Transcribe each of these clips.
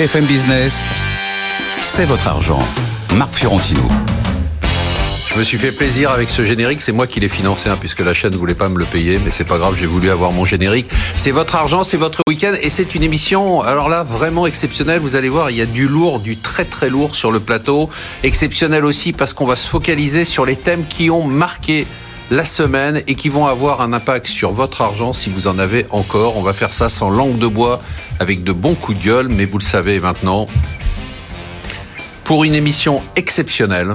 BFM Business, c'est votre argent. Marc Fiorentino. Je me suis fait plaisir avec ce générique, c'est moi qui l'ai financé hein, puisque la chaîne ne voulait pas me le payer, mais c'est pas grave, j'ai voulu avoir mon générique. C'est votre argent, c'est votre week-end et c'est une émission, alors là, vraiment exceptionnelle. Vous allez voir, il y a du lourd, du très très lourd sur le plateau. Exceptionnel aussi parce qu'on va se focaliser sur les thèmes qui ont marqué la semaine et qui vont avoir un impact sur votre argent si vous en avez encore. On va faire ça sans langue de bois, avec de bons coups de gueule, mais vous le savez maintenant, pour une émission exceptionnelle,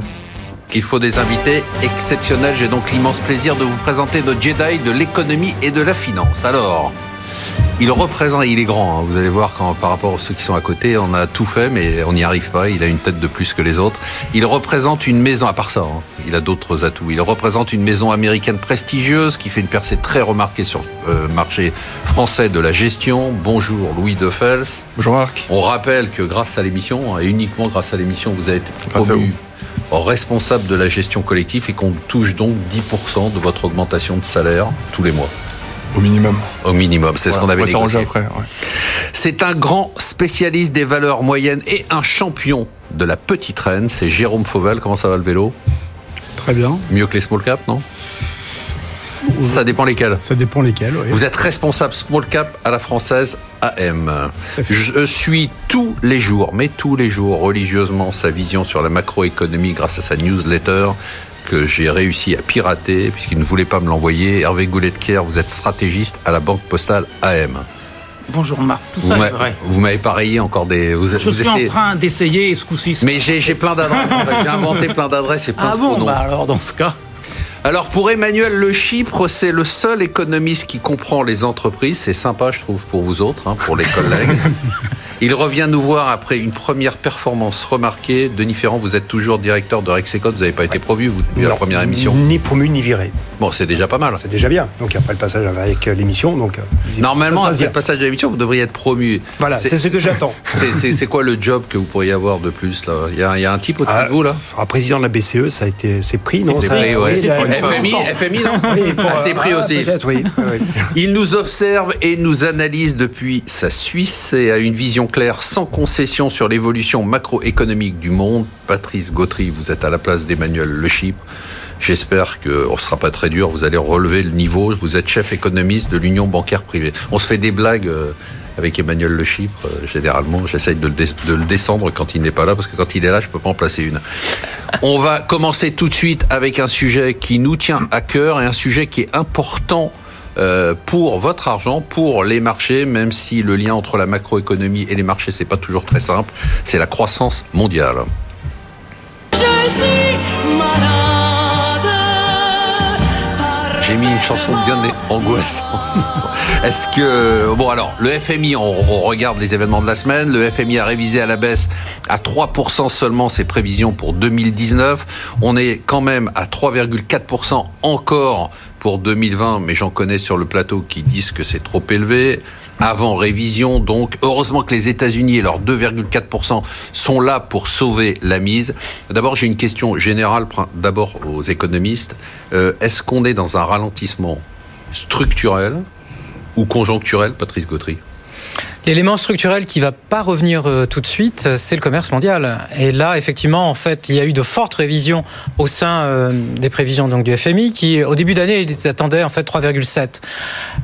il faut des invités exceptionnels. J'ai donc l'immense plaisir de vous présenter notre Jedi de l'économie et de la finance. Alors, il représente, il est grand, hein. vous allez voir quand, par rapport à ceux qui sont à côté, on a tout fait, mais on n'y arrive pas, il a une tête de plus que les autres. Il représente une maison, à part ça, hein, il a d'autres atouts, il représente une maison américaine prestigieuse qui fait une percée très remarquée sur le euh, marché français de la gestion. Bonjour Louis Defels. Bonjour Marc. On rappelle que grâce à l'émission, et uniquement grâce à l'émission, vous avez été promu responsable de la gestion collective et qu'on touche donc 10% de votre augmentation de salaire tous les mois. Au minimum. Au minimum, c'est ce qu'on avait négocié. après. Ouais. C'est un grand spécialiste des valeurs moyennes et un champion de la petite reine. C'est Jérôme Fauvel. Comment ça va le vélo? Très bien. Mieux que les small cap, non? Ça dépend lesquels. Ça dépend lesquels, oui. Vous êtes responsable small cap à la française AM. Je suis tous les jours, mais tous les jours, religieusement, sa vision sur la macroéconomie grâce à sa newsletter que j'ai réussi à pirater puisqu'il ne voulait pas me l'envoyer. Hervé Goulet de vous êtes stratégiste à la Banque Postale AM. Bonjour Marc, tout ça est vrai. Vous m'avez pareillé encore des. Vous, je suis en train d'essayer ce coup-ci. Mais j'ai plein d'adresses. j'ai inventé plein d'adresses et plein ah de bon. Bah alors dans ce cas. Alors pour Emmanuel Le Chypre, c'est le seul économiste qui comprend les entreprises. C'est sympa, je trouve, pour vous autres, hein, pour les collègues. Il revient nous voir après une première performance remarquée. Denis Ferrand, vous êtes toujours directeur de Rexecon. Vous n'avez pas été promu vous, depuis la première émission Ni promu, ni viré. Bon, c'est déjà pas mal. C'est déjà bien. Donc après le passage avec l'émission, donc normalement après le passage de l'émission, vous devriez être promu. Voilà, c'est ce que j'attends. C'est quoi le job que vous pourriez avoir de plus là? Il y, a, il y a un type au-dessus ah, de vous là? ah, Président de la BCE, ça a été, c'est pris, non? C'est pris, ouais. FMI, FMI, non oui, pour, ah, pris ah, aussi. Oui. Il nous observe et nous analyse depuis sa Suisse et a une vision claire, sans concession sur l'évolution macroéconomique du monde. Patrice Gautry, vous êtes à la place d'Emmanuel Le Chypre. J'espère que ne sera pas très dur. Vous allez relever le niveau. Vous êtes chef économiste de l'Union bancaire privée. On se fait des blagues avec Emmanuel Le Chypre. Généralement, j'essaye de, le descendre quand il n'est pas là, parce que quand il est là, je peux pas en placer une. On va commencer tout de suite avec un sujet qui nous tient à cœur et un sujet qui est important pour votre argent, pour les marchés, même si le lien entre la macroéconomie et les marchés, c'est pas toujours très simple, c'est la croissance mondiale. Je suis J'ai mis une chanson bien angoissante. Est-ce que bon alors le FMI, on, on, regarde les événements de la semaine. Le FMI a révisé à la baisse à 3% seulement ses prévisions pour 2019. On est quand même à 3,4% encore pour 2020, mais j'en connais sur le plateau qui disent que c'est trop élevé. Avant révision, donc heureusement que les États-Unis et leurs 2,4% sont là pour sauver la mise. D'abord, j'ai une question générale, d'abord aux économistes. Euh, Est-ce qu'on est dans un ralentissement structurel ou conjoncturel, Patrice Gautry? L'élément structurel qui va pas revenir euh, tout de suite, c'est le commerce mondial. Et là, effectivement, en fait, il y a eu de fortes révisions au sein euh, des prévisions donc du FMI, qui au début d'année ils attendaient en fait 3,7.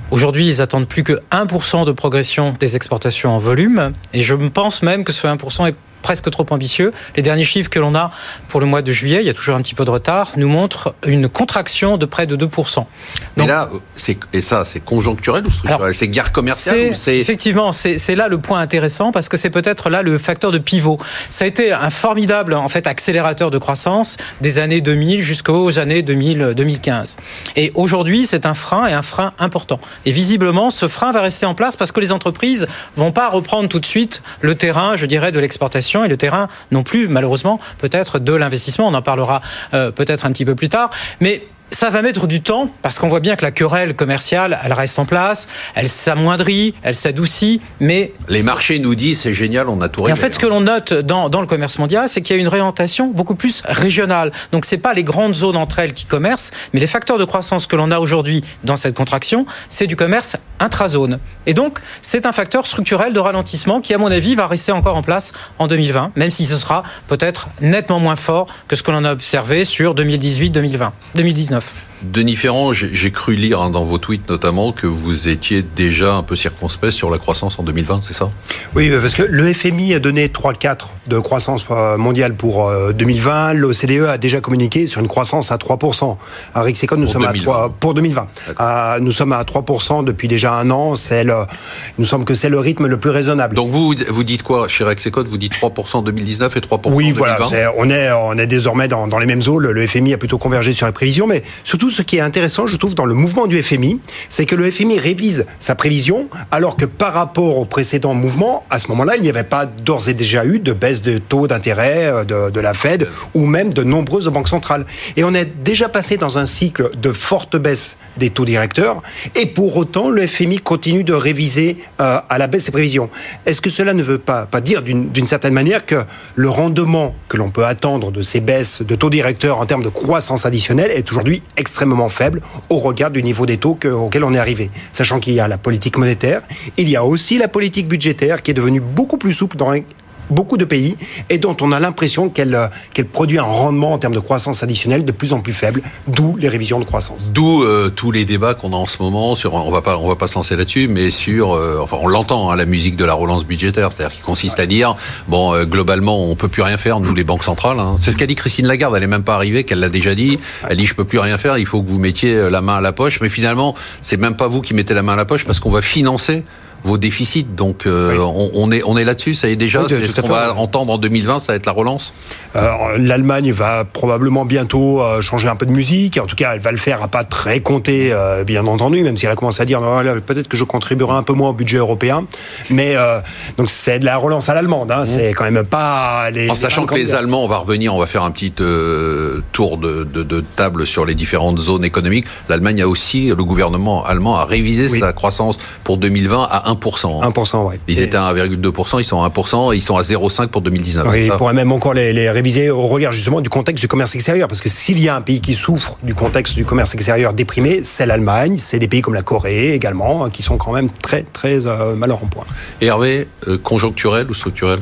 Aujourd'hui, ils attendent plus que 1% de progression des exportations en volume. Et je pense même que ce 1% est presque trop ambitieux. Les derniers chiffres que l'on a pour le mois de juillet, il y a toujours un petit peu de retard, nous montrent une contraction de près de 2%. Donc, Mais là, et ça, c'est conjoncturel ou structurel? C'est guerre commerciale c'est, Effectivement, c'est là le point intéressant parce que c'est peut-être là le facteur de pivot. Ça a été un formidable en fait accélérateur de croissance des années 2000 jusqu'aux années 2000, 2015. Et aujourd'hui, c'est un frein et un frein important. Et visiblement, ce frein va rester en place parce que les entreprises vont pas reprendre tout de suite le terrain, je dirais, de l'exportation et le terrain non plus, malheureusement, peut-être de l'investissement. On en parlera euh, peut-être un petit peu plus tard. Mais ça va mettre du temps parce qu'on voit bien que la querelle commerciale, elle reste en place, elle s'amoindrit, elle s'adoucit, mais les marchés nous disent c'est génial, on a tout réglé. Et en fait, ce que l'on note dans, dans, le commerce mondial, c'est qu'il y a une réorientation beaucoup plus régionale. Donc, c'est pas les grandes zones entre elles qui commercent, mais les facteurs de croissance que l'on a aujourd'hui dans cette contraction, c'est du commerce intrazone. Et donc, c'est un facteur structurel de ralentissement qui, à mon avis, va rester encore en place en 2020, même si ce sera peut-être nettement moins fort que ce que l'on a observé sur 2018-2020, 2019. enough. Denis Ferrand, j'ai cru lire hein, dans vos tweets notamment que vous étiez déjà un peu circonspect sur la croissance en 2020, c'est ça? Oui, parce que le FMI a donné 3-4 de croissance euh, mondiale pour 2020. L'OCDE a déjà communiqué sur une croissance à 3%. À Rixecon, nous sommes à 3 pour 2020. À, nous sommes à 3% depuis déjà un an. C'est le, il nous semble que c'est le rythme le plus raisonnable. Donc vous, vous dites quoi? Chez Rexecon Vous dites 3% en 2019 et 3% en 2020 Oui, voilà. on, est, on est désormais dans, dans les mêmes eaux. Le, le FMI a plutôt convergé sur les prévisions, mais surtout ce qui est intéressant, je trouve, dans le mouvement du FMI, c'est que le FMI révise sa prévision, alors que par rapport au précédent mouvement, à ce moment-là, il n'y avait pas d'ores et déjà eu de baisse de taux d'intérêt euh, de, de, la Fed ou même de nombreuses banques centrales. Et on est déjà passé dans un cycle de forte baisse des taux directeurs, et pour autant, le FMI continue de réviser euh, à la baisse ses prévisions. Est-ce que cela ne veut pas, pas dire d'une certaine manière que le rendement que l'on peut attendre de ces baisses de taux directeurs en termes de croissance additionnelle est aujourd'hui extrêmement faible au regard du niveau des taux que, auquel on est arrivé? Sachant qu'il y a la politique monétaire, il y a aussi la politique budgétaire qui est devenue beaucoup plus souple dans beaucoup de pays et dont on a l'impression qu'elle euh, qu'elle produit un rendement en termes de croissance additionnelle de plus en plus faible, d'où les révisions de croissance. D'où euh, tous les débats qu'on a en ce moment sur on va pas on va pas se lancer là-dessus mais sur euh, enfin on l'entend hein, la musique de la relance budgétaire, c'est-à-dire qui consiste à dire bon euh, globalement on peut plus rien faire nous les banques centrales, hein. c'est ce qu'a dit Christine Lagarde, elle est même pas arrivée qu'elle l'a déjà dit, elle dit je peux plus rien faire, il faut que vous mettiez la main à la poche. Mais finalement c'est même pas vous qui mettez la main à la poche parce qu'on va financer vos déficits. Donc euh, on, on, est on est là-dessus. Ça y est déjà. c'est ce qu'on va entendre en 2020. Ça va être la relance. L'Allemagne va probablement bientôt euh, changer un peu de musique. En tout cas, elle va le faire à pas très compter, euh, bien entendu, même si elle a commencé à dire peut-être que je contribuerai un peu moins au budget européen. Mais donc c'est de la relance à l'allemande. Hein. Mmh. C'est quand même pas les. En sachant que les Allemands, on va revenir, on va faire un petit tour de, de, de, table sur les différentes zones économiques. L'Allemagne a aussi, le gouvernement allemand a révisé oui. sa croissance pour 2020 à 1%. 1%, oui. Ils et... étaient à 1,2%, ils sont à 1%, ils sont à 0,5% pour 2019. Oui, ils pourraient même encore les, les, réviser au regard justement du contexte du commerce extérieur. Parce que s'il y a un pays qui souffre du contexte du commerce extérieur déprimé, c'est l'Allemagne, c'est des pays comme la Corée également, qui sont quand même très, très euh, mal en point. Et Hervé, euh, conjoncturel ou structurel?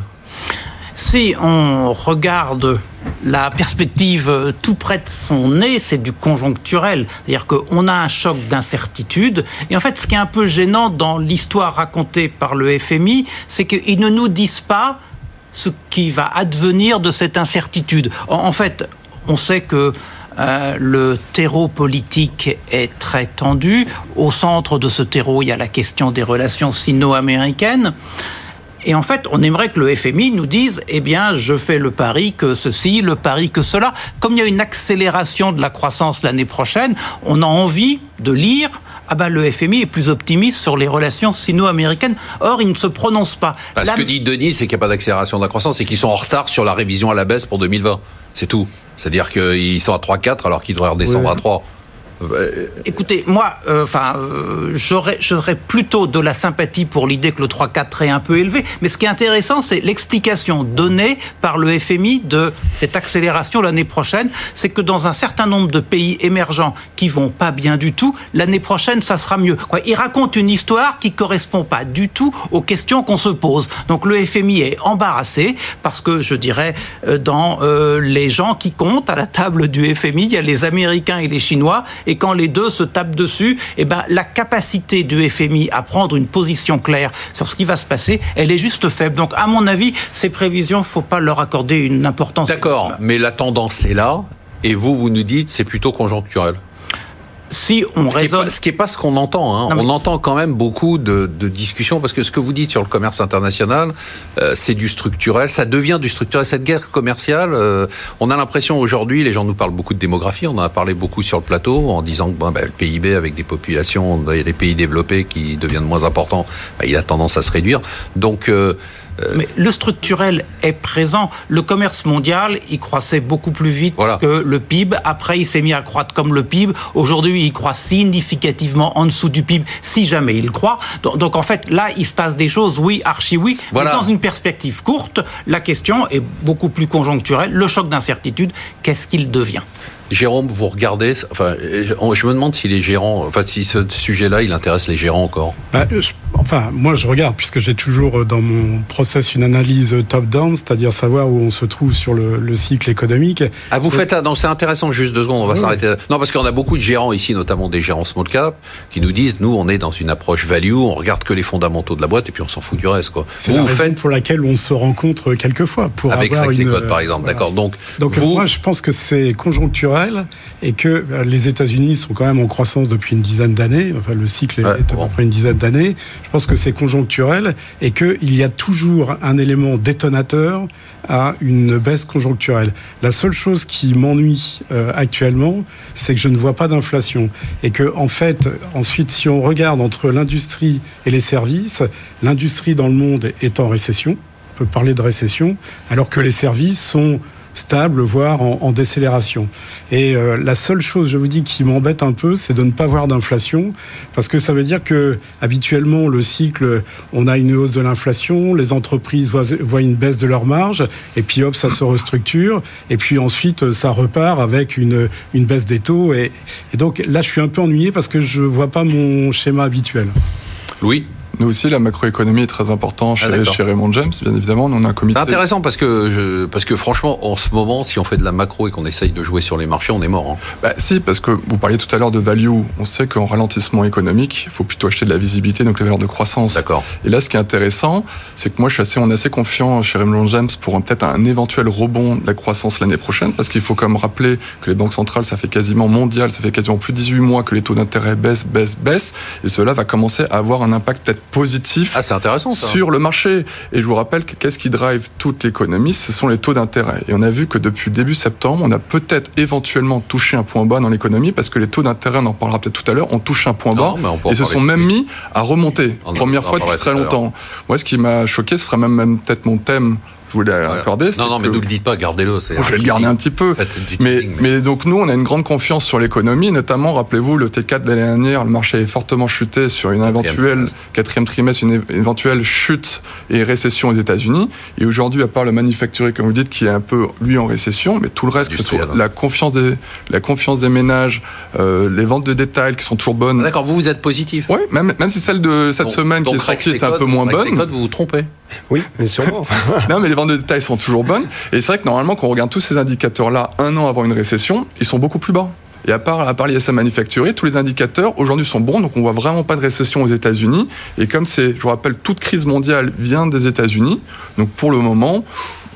Si on regarde la perspective tout près de son nez, c'est du conjoncturel. C'est-à-dire qu'on a un choc d'incertitude. Et en fait, ce qui est un peu gênant dans l'histoire racontée par le FMI, c'est qu'ils ne nous disent pas ce qui va advenir de cette incertitude. En fait, on sait que euh, le terreau politique est très tendu. Au centre de ce terreau, il y a la question des relations sino-américaines. Et en fait, on aimerait que le FMI nous dise, eh bien, je fais le pari que ceci, le pari que cela. Comme il y a une accélération de la croissance l'année prochaine, on a envie de lire, ah ben le FMI est plus optimiste sur les relations sino-américaines. Or, il ne se prononce pas. Bah, la... Ce que dit Denis, c'est qu'il n'y a pas d'accélération de la croissance, c'est qu'ils sont en retard sur la révision à la baisse pour 2020. C'est tout. C'est-à-dire qu'ils sont à 3-4 alors qu'ils devraient redescendre oui. à 3. Écoutez, moi, enfin, euh, euh, j'aurais plutôt de la sympathie pour l'idée que le 3-4 est un peu élevé. Mais ce qui est intéressant, c'est l'explication donnée par le FMI de cette accélération l'année prochaine. C'est que dans un certain nombre de pays émergents qui vont pas bien du tout, l'année prochaine, ça sera mieux. Il raconte une histoire qui correspond pas du tout aux questions qu'on se pose. Donc le FMI est embarrassé parce que, je dirais, euh, dans euh, les gens qui comptent à la table du FMI, il y a les Américains et les Chinois et quand les deux se tapent dessus, eh ben, la capacité du FMI à prendre une position claire sur ce qui va se passer, elle est juste faible. Donc, à mon avis, ces prévisions, faut pas leur accorder une importance. D'accord, mais la tendance est là, et vous, vous nous dites, c'est plutôt conjoncturel si on ce raisonne... Qui pas, ce qui n'est pas ce qu'on entend. Hein. Non, on entend quand même beaucoup de, de, discussions, parce que ce que vous dites sur le commerce international, euh, c'est du structurel, ça devient du structurel. Cette guerre commerciale, euh, on a l'impression aujourd'hui, les gens nous parlent beaucoup de démographie, on en a parlé beaucoup sur le plateau, en disant que ben, le PIB, avec des populations, des pays développés qui deviennent moins importants, ben, il a tendance à se réduire. Donc... Euh, Mais le structurel est présent. Le commerce mondial, il croissait beaucoup plus vite Voilà. que le PIB. Après, il s'est mis à croître comme le PIB. Aujourd'hui, il croît significativement en dessous du PIB, si jamais il croît. Donc, donc, en fait, là, il se passe des choses, oui, archi oui. Voilà. Mais dans une perspective courte, la question est beaucoup plus conjoncturelle. Le choc d'incertitude, qu'est-ce qu'il devient? Jérôme, vous regardez, enfin, euh, je me demande si les gérants, enfin, si ce sujet-là, il intéresse les gérants encore. Bah, je- enfin, moi je regarde, puisque j'ai toujours euh, dans mon process une analyse euh, top-down, c'est-à-dire savoir où on se trouve sur le, le cycle économique. Ah, vous faites ça, c'est intéressant, juste deux secondes, on va Oui. s'arrêter là. Non, parce qu'on a beaucoup de gérants ici, notamment des gérants small cap, qui nous disent, nous, on est dans une approche value, on regarde que les fondamentaux de la boîte et puis on s'en fout du reste, quoi. C'est Vous, la vous raison faites pour laquelle on se rencontre quelquefois. Pour avec avoir une, Rexecode, par exemple, voilà. d'accord. Donc, Donc vous, moi je pense que c'est conjoncturel et que euh, les États-Unis sont quand même en croissance depuis une dizaine d'années. Enfin le cycle est, Ouais, à bon. peu près une dizaine d'années. Je pense que c'est conjoncturel et qu'il y a toujours un élément détonateur à une baisse conjoncturelle. La seule chose qui m'ennuie euh, actuellement, c'est que je ne vois pas d'inflation et que en fait ensuite si on regarde entre l'industrie et les services, l'industrie dans le monde est en récession. On peut parler de récession, alors que les services sont stables, voire en, décélération. Et euh, la seule chose, je vous dis, qui m'embête un peu, c'est de ne pas voir d'inflation, parce que ça veut dire que habituellement le cycle, on a une hausse de l'inflation, les entreprises voient, une baisse de leur marge, et puis hop, ça se restructure, et puis ensuite ça repart avec une, baisse des taux. Et, et donc là, je suis un peu ennuyé parce que je vois pas mon schéma habituel. Louis, Nous aussi, la macroéconomie est très importante chez, Ah, chez Raymond James, bien évidemment. On a un comité. c'est intéressant parce que, je- parce que franchement, en ce moment, si on fait de la macro et qu'on essaye de jouer sur les marchés, on est mort. hein. Bah, si, parce que vous parliez tout à l'heure de value. On sait qu'en ralentissement économique, il faut plutôt acheter de la visibilité, donc les valeurs de croissance. D'accord. Et là, ce qui est intéressant, c'est que moi, je suis assez, on est assez confiant chez Raymond James pour peut-être un éventuel rebond de la croissance l'année prochaine, parce qu'il faut quand même rappeler que les banques centrales, ça fait quasiment mondial, ça fait quasiment plus de 18 mois que les taux d'intérêt baissent, baissent, baissent, et cela va commencer à avoir un impact peut-être positif Ah, c'est intéressant ça. sur le marché. Et je vous rappelle que qu'est-ce qui drive toute l'économie Ce sont les taux d'intérêt. Et on a vu que depuis début septembre, on a peut-être éventuellement touché un point bas dans l'économie parce que les taux d'intérêt, on en parlera peut-être tout à l'heure, ont touché un point Non, bas et se sont même mis à remonter. On Première on fois depuis très longtemps. Moi, ce qui m'a choqué, ce sera même, même peut-être mon thème, je voulais accorder. c'est Non, non, mais ne le dites pas, gardez-le. c'est je vais le garder un petit peu. Mais, mais donc nous, on a une grande confiance sur l'économie, notamment, rappelez-vous, le T4 de l'année dernière, le marché est fortement chuté sur une éventuelle trimestre. quatrième trimestre, une éventuelle chute et récession aux États-Unis. Et aujourd'hui, à part le manufacturier, comme vous dites, qui est un peu lui en récession, mais tout le reste, que ce soit Industriel, hein. la confiance des la confiance des ménages, euh, les ventes de détail qui sont toujours bonnes. Ah, D'accord, vous, vous êtes positif. Oui, même, même si celle de cette semaine qui est sortie est un peu moins bonne. Vous vous trompez. Oui, mais sûrement. Non, mais les ventes de détail sont toujours bonnes. Et c'est vrai que normalement, quand on regarde tous ces indicateurs-là, un an avant une récession, ils sont beaucoup plus bas. Et à part, à part l'ISM manufacturier, tous les indicateurs aujourd'hui sont bons, donc on voit vraiment pas de récession aux États-Unis. Et comme c'est, je vous rappelle, toute crise mondiale vient des États-Unis, donc pour le moment,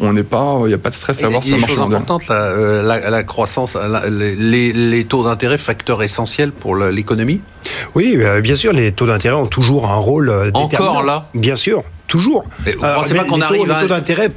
on n'est pas, il n'y a pas de stress Et à avoir des sur le choses marché mondial. importantes, la, euh, la- la croissance, la- les, les taux d'intérêt, facteur essentiel pour l'économie? Oui, euh, bien sûr, les taux d'intérêt ont toujours un rôle euh, Encore déterminant. là? Bien sûr. Toujours. Et vous pensez pas mais qu'on arrive taux, à- les taux d'intérêt,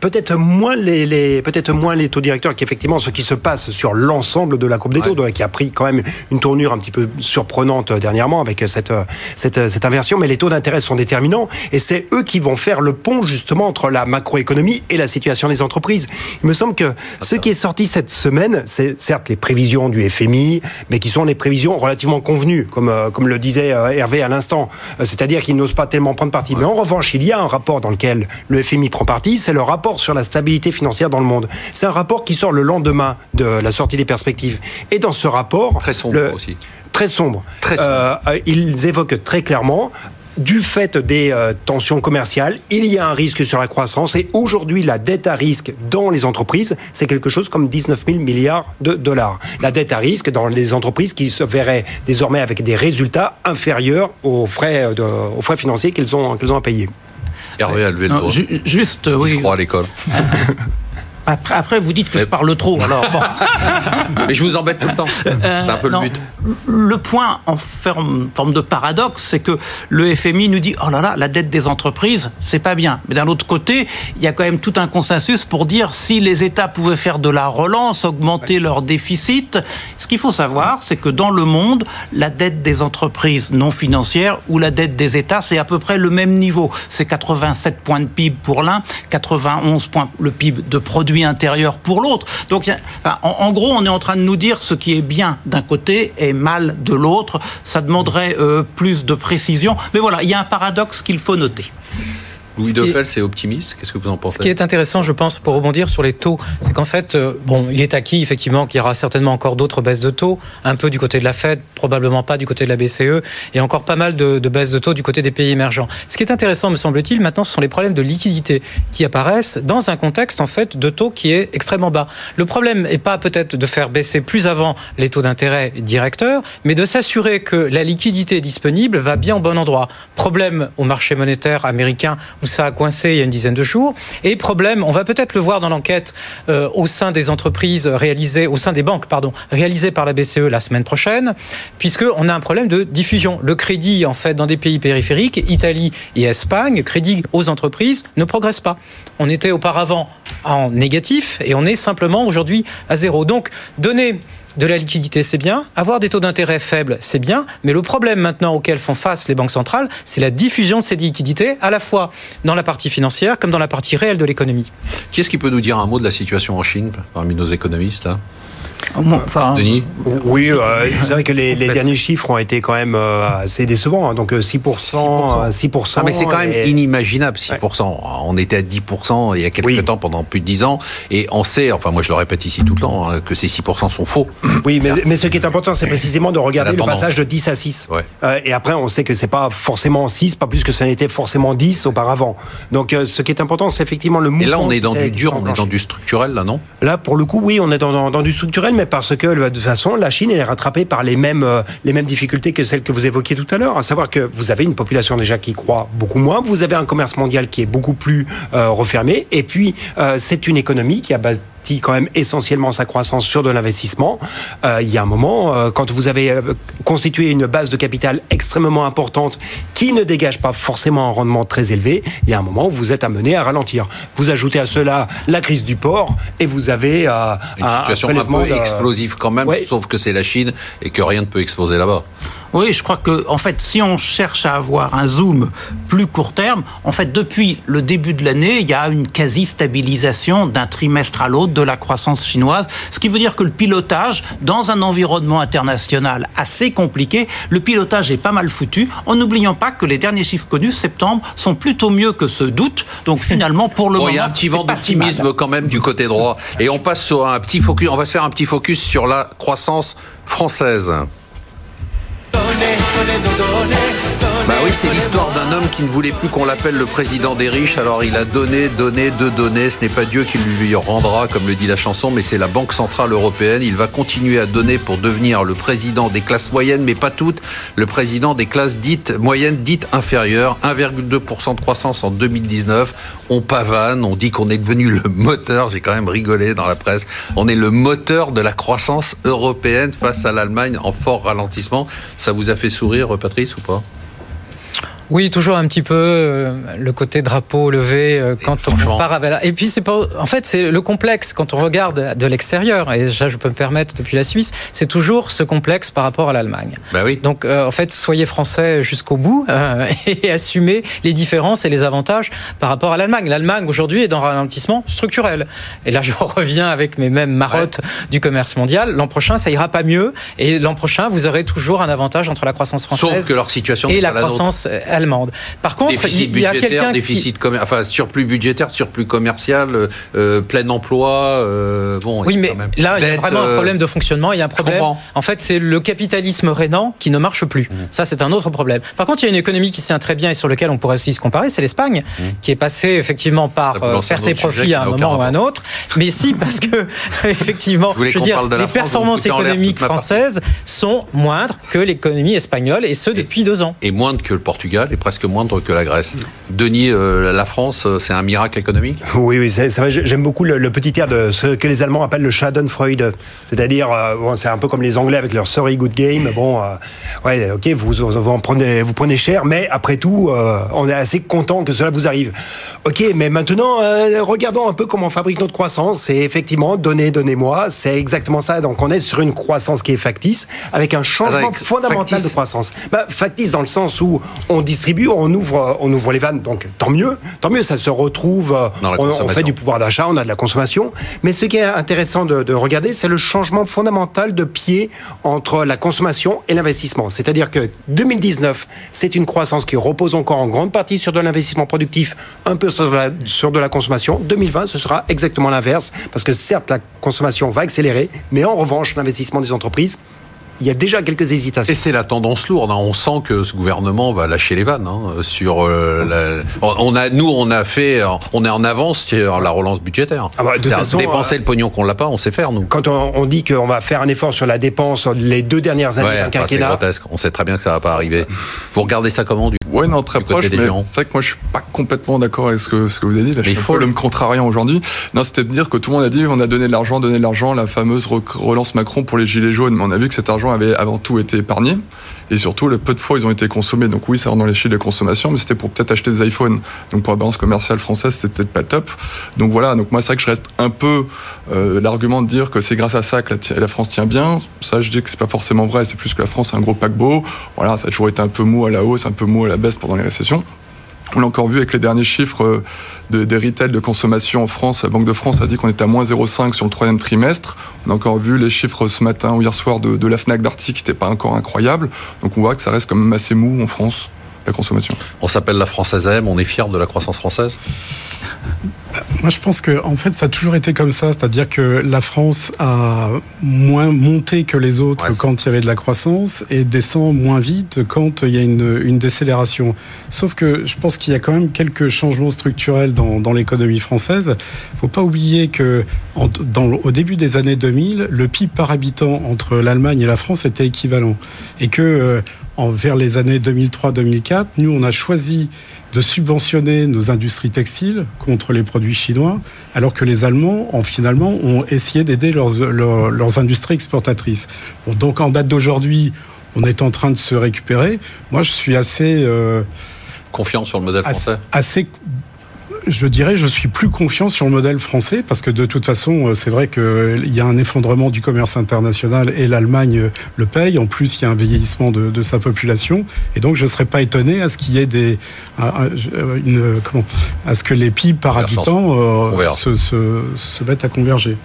peut-être moins les, les- peut-être moins les taux directeurs qu'effectivement ce qui se passe sur l'ensemble de la courbe des taux, Ouais. donc, qui a pris quand même une tournure un petit peu surprenante euh, dernièrement avec cette, euh, cette, euh, cette inversion. Mais les taux d'intérêt sont déterminants et c'est eux qui vont faire le pont justement entre la macroéconomie et la situation des entreprises. Il me semble que ce qui est sorti cette semaine, c'est certes les prévisions du FMI, mais qui sont les prévisions relativement convenues, comme, comme le disait Hervé à l'instant. C'est-à-dire qu'ils n'osent pas tellement prendre parti. Mais en revanche, il y a un rapport dans lequel le FMI prend parti, c'est le rapport sur la stabilité financière dans le monde. C'est un rapport qui sort le lendemain de la sortie des perspectives. Et dans ce rapport... Très sombre le- aussi. Très sombre. Très sombre. Euh, euh, ils évoquent très clairement du fait des euh, tensions commerciales, il y a un risque sur la croissance et aujourd'hui la dette à risque dans les entreprises, c'est quelque chose comme 19 000 milliards de dollars. La dette à risque dans les entreprises qui se verraient désormais avec des résultats inférieurs aux frais, de- aux frais financiers qu'elles ont, qu'elles ont à payer. Hervé a levé le doigt. ju- juste, Il se oui. croit à l'école. Après, après, vous dites que je parle trop. Alors, bon. Mais je vous embête tout le temps. C'est un peu le Euh, Non, but. Le point en forme, forme de paradoxe, c'est que le FMI nous dit oh là là, la dette des entreprises, c'est pas bien. Mais d'un autre côté, il y a quand même tout un consensus pour dire si les États pouvaient faire de la relance, augmenter leur déficit. Ce qu'il faut savoir, c'est que dans le monde, la dette des entreprises non financières ou la dette des États, c'est à peu près le même niveau. C'est 87 points de PIB pour l'un, 91 points le PIB de produit intérieur pour l'autre. Donc, en gros, on est en train de nous dire ce qui est bien d'un côté et mal de l'autre. Ça demanderait euh, plus de précision. Mais voilà, il y a un paradoxe qu'il faut noter. Louis Defel, c'est optimiste. Qu'est-ce que vous en pensez Ce qui est intéressant, je pense, pour rebondir sur les taux, c'est qu'en fait, euh, bon, il est acquis effectivement qu'il y aura certainement encore d'autres baisses de taux, un peu du côté de la Fed, probablement pas du côté de la BCE, et encore pas mal de, de baisses de taux du côté des pays émergents. Ce qui est intéressant, me semble-t-il, maintenant, ce sont les problèmes de liquidité qui apparaissent dans un contexte en fait de taux qui est extrêmement bas. Le problème n'est pas peut-être de faire baisser plus avant les taux d'intérêt directeurs, mais de s'assurer que la liquidité disponible va bien au bon endroit. Problème au marché monétaire américain où ça a coincé il y a une dizaine de jours. Et problème, on va peut-être le voir dans l'enquête euh, au sein des entreprises réalisées, au sein des banques, pardon, réalisées par la BCE la semaine prochaine, puisque on a un problème de diffusion. Le crédit, en fait, dans des pays périphériques, Italie et Espagne, crédit aux entreprises ne progresse pas. On était auparavant en négatif et on est simplement aujourd'hui à zéro. Donc, donner de la liquidité, c'est bien. Avoir des taux d'intérêt faibles, c'est bien. Mais le problème maintenant auquel font face les banques centrales, c'est la diffusion de ces liquidités, à la fois dans la partie financière comme dans la partie réelle de l'économie. Qui est-ce qui peut nous dire un mot de la situation en Chine parmi nos économistes Enfin, Denis Oui, euh, c'est vrai que les, les derniers chiffres ont été quand même euh, assez décevants. hein. Donc euh, 6%, 6%, 6%. Ah, mais c'est quand même et- inimaginable, 6%. On était à 10% il y a quelques Oui. temps, pendant plus de 10 ans, et on sait, enfin moi je le répète ici tout le temps, hein, que ces 6% sont faux. Oui, mais, mais ce qui est important, c'est précisément de regarder le passage de 10 à 6. Ouais. Euh, et après, on sait que c'est pas forcément 6, pas plus que ça n'était forcément 10 auparavant. Donc, euh, ce qui est important, c'est effectivement le mouvement. Et là on est dans du dur, on est dans du structurel là, non? Là, pour le coup, oui, on est dans, dans, dans du structurel, mais parce que de toute façon, la Chine est rattrapée par les mêmes, euh, les mêmes difficultés que celles que vous évoquiez tout à l'heure, à savoir que vous avez une population déjà qui croît beaucoup moins, vous avez un commerce mondial qui est beaucoup plus euh, refermé, et puis euh, c'est une économie qui a quand même essentiellement sa croissance sur de l'investissement. Euh, il y a un moment, euh, quand vous avez euh, constitué une base de capital extrêmement importante qui ne dégage pas forcément un rendement très élevé, il y a un moment où vous êtes amené à ralentir. Vous ajoutez à cela la crise du port et vous avez euh, Une un- situation un un prélèvement peu explosive quand même, Ouais. sauf que c'est la Chine et que rien ne peut exploser là-bas. Oui, je crois que, en fait, si on cherche à avoir un zoom plus court terme, en fait, depuis le début de l'année, il y a une quasi-stabilisation d'un trimestre à l'autre de la croissance chinoise, ce qui veut dire que le pilotage, dans un environnement international assez compliqué, le pilotage est pas mal foutu, en n'oubliant pas que les derniers chiffres connus, septembre, sont plutôt mieux que ceux d'août. Donc finalement, pour le Bon, moment, il y a un petit vent si d'optimisme quand même du côté droit. Et on passe sur un petit focus, on va se faire un petit focus sur la croissance française. done, con el Bah oui, c'est l'histoire d'un homme qui ne voulait plus qu'on l'appelle le président des riches. Alors il a donné, donné, de donner. Ce n'est pas Dieu qui lui rendra, comme le dit la chanson, mais c'est la Banque Centrale Européenne. Il va continuer à donner pour devenir le président des classes moyennes, mais pas toutes. Le président des classes dites moyennes, dites inférieures. 1,2% de croissance en 2019. On pavane, on dit qu'on est devenu le moteur. J'ai quand même rigolé dans la presse. On est le moteur de la croissance européenne face à l'Allemagne en fort ralentissement. Ça vous a fait sourire, Patrice, ou pas? Oui, toujours un petit peu euh, le côté drapeau levé euh, quand on part avec la- Et puis c'est pas, en fait, c'est le complexe quand on regarde de l'extérieur. Et ça, je peux me permettre depuis la Suisse, c'est toujours ce complexe par rapport à l'Allemagne. Bah oui. Donc, euh, en fait, soyez français jusqu'au bout et assumez les différences et les avantages par rapport à l'Allemagne. L'Allemagne aujourd'hui est dans un ralentissement structurel. Et là, je reviens avec mes mêmes marottes du commerce mondial. L'an prochain, ça ira pas mieux. Et l'an prochain, vous aurez toujours un avantage entre la croissance française Sauf que leur situation et la croissance allemande. Par contre, Déficit il y a quelqu'un qui... déficit commer- enfin surplus budgétaire, surplus commercial, euh, euh, plein emploi. euh, bon, Oui, mais quand même. là, il y a vraiment un problème de fonctionnement. Il y a un problème. En fait, c'est le capitalisme rénant qui ne marche plus. Mmh. Ça, c'est un autre problème. Par contre, il y a une économie qui se tient très bien et sur lequel on pourrait aussi se comparer, c'est l'Espagne, qui est passée effectivement Mmh. Par peut euh, lancer un perte et autre sujet profit qui à un moment ou à un autre. Mais si, parce que effectivement, je veux dire, les France, performances économiques françaises sont moindres que l'économie espagnole, et ce depuis deux ans. Et moindre que le Portugal et presque moindre que la Grèce. Denis, euh, la France, euh, c'est un miracle économique? Oui, oui, c'est vrai. J'aime beaucoup le, le petit air de ce que les Allemands appellent le Schadenfreude. C'est-à-dire, euh, bon, c'est un peu comme les Anglais avec leur Sorry Good Game. Bon, euh, ouais, ok, vous, vous, en prenez, vous prenez cher, mais après tout, on est assez content que cela vous arrive. Ok, mais maintenant, regardons un peu comment on fabrique notre croissance. C'est effectivement, donnez, donnez-moi. C'est exactement ça. Donc, on est sur une croissance qui est factice, avec un changement Avec fondamental factice. de croissance. Bah, factice dans le sens où on on ouvre, on ouvre les vannes. Donc, tant mieux, tant mieux, ça se retrouve. euh, on, on fait du pouvoir d'achat, on a de la consommation. Mais ce qui est intéressant de, de regarder, c'est le changement fondamental de pied entre la consommation et l'investissement. C'est-à-dire que 2019, c'est une croissance qui repose encore en grande partie sur de l'investissement productif, un peu sur de, la, sur de la consommation. 2020, ce sera exactement l'inverse, parce que certes, la consommation va accélérer, mais en revanche, l'investissement des entreprises, il y a déjà quelques hésitations. Et c'est la tendance lourde. hein. On sent que ce gouvernement va lâcher les vannes hein, sur euh, la- On a, nous, on a fait, on est en avance sur la relance budgétaire. Ah bah, de toute façon, dépenser euh, le pognon qu'on l'a pas, on sait faire nous. Quand on, on dit qu'on va faire un effort sur la dépense les deux dernières années Ouais, d'un enfin, c'est quinquennat, grotesque. On sait très bien que ça va pas arriver. Vous regardez ça comment du Ouais, non, très proche, des mais gens. c'est vrai que moi je suis pas complètement d'accord avec ce que, ce que vous avez dit. Là, je Mais il faut le- l'homme contrariant aujourd'hui. Non, c'était de dire que tout le monde a dit on a donné de l'argent, donné de l'argent, la fameuse re- relance Macron pour les gilets jaunes. Mais on a vu que cet argent avait avant tout été épargné. Et surtout, le peu de fois ils ont été consommés. Donc oui, ça rentre dans les chiffres de consommation, mais c'était pour peut-être acheter des iPhones. Donc pour la balance commerciale française, c'était peut-être pas top. Donc voilà, donc moi c'est vrai que je reste un peu euh, l'argument de dire que c'est grâce à ça que la, la France tient bien. Ça, je dis que c'est pas forcément vrai. C'est plus que la France est un gros paquebot. Voilà, ça a toujours été un peu mou à la hausse, un peu mou à la baisse pendant les récessions. On l'a encore vu avec les derniers chiffres euh, de, des retail de consommation en France. La Banque de France a dit qu'on était à moins 0,5 sur le troisième trimestre. On a encore vu les chiffres ce matin ou hier soir de, de la FNAC d'Arty qui n'étaient pas encore incroyables. Donc on voit que ça reste quand même assez mou en France, la consommation. On s'appelle la Française M, on est fier de la croissance française. Moi, je pense que en fait, ça a toujours été comme ça, c'est-à-dire que la France a moins monté que les autres Ouais, quand il y avait de la croissance et descend moins vite quand il y a une, une décélération. Sauf que je pense qu'il y a quand même quelques changements structurels dans, dans l'économie française. Il faut pas oublier que en- dans, au début des années 2000, le PIB par habitant entre l'Allemagne et la France était équivalent, et que euh, vers les années 2003-2004, nous, on a choisi de subventionner nos industries textiles contre les produits chinois, alors que les Allemands, ont, finalement, ont essayé d'aider leurs, leurs, leurs industries exportatrices. Bon, donc, en date d'aujourd'hui, on est en train de se récupérer. Moi, je suis assez, euh, Confiant sur le modèle assez, français? assez- je dirais, je suis plus confiant sur le modèle français parce que de toute façon, euh, c'est vrai qu'il y a un effondrement du commerce international et l'Allemagne euh, le paye. En plus, il y a un vieillissement de, de sa population et donc je ne serais pas étonné à ce qu'il y ait des, une, comment, à ce que les PIB par habitant euh, se, se, se mettent à converger.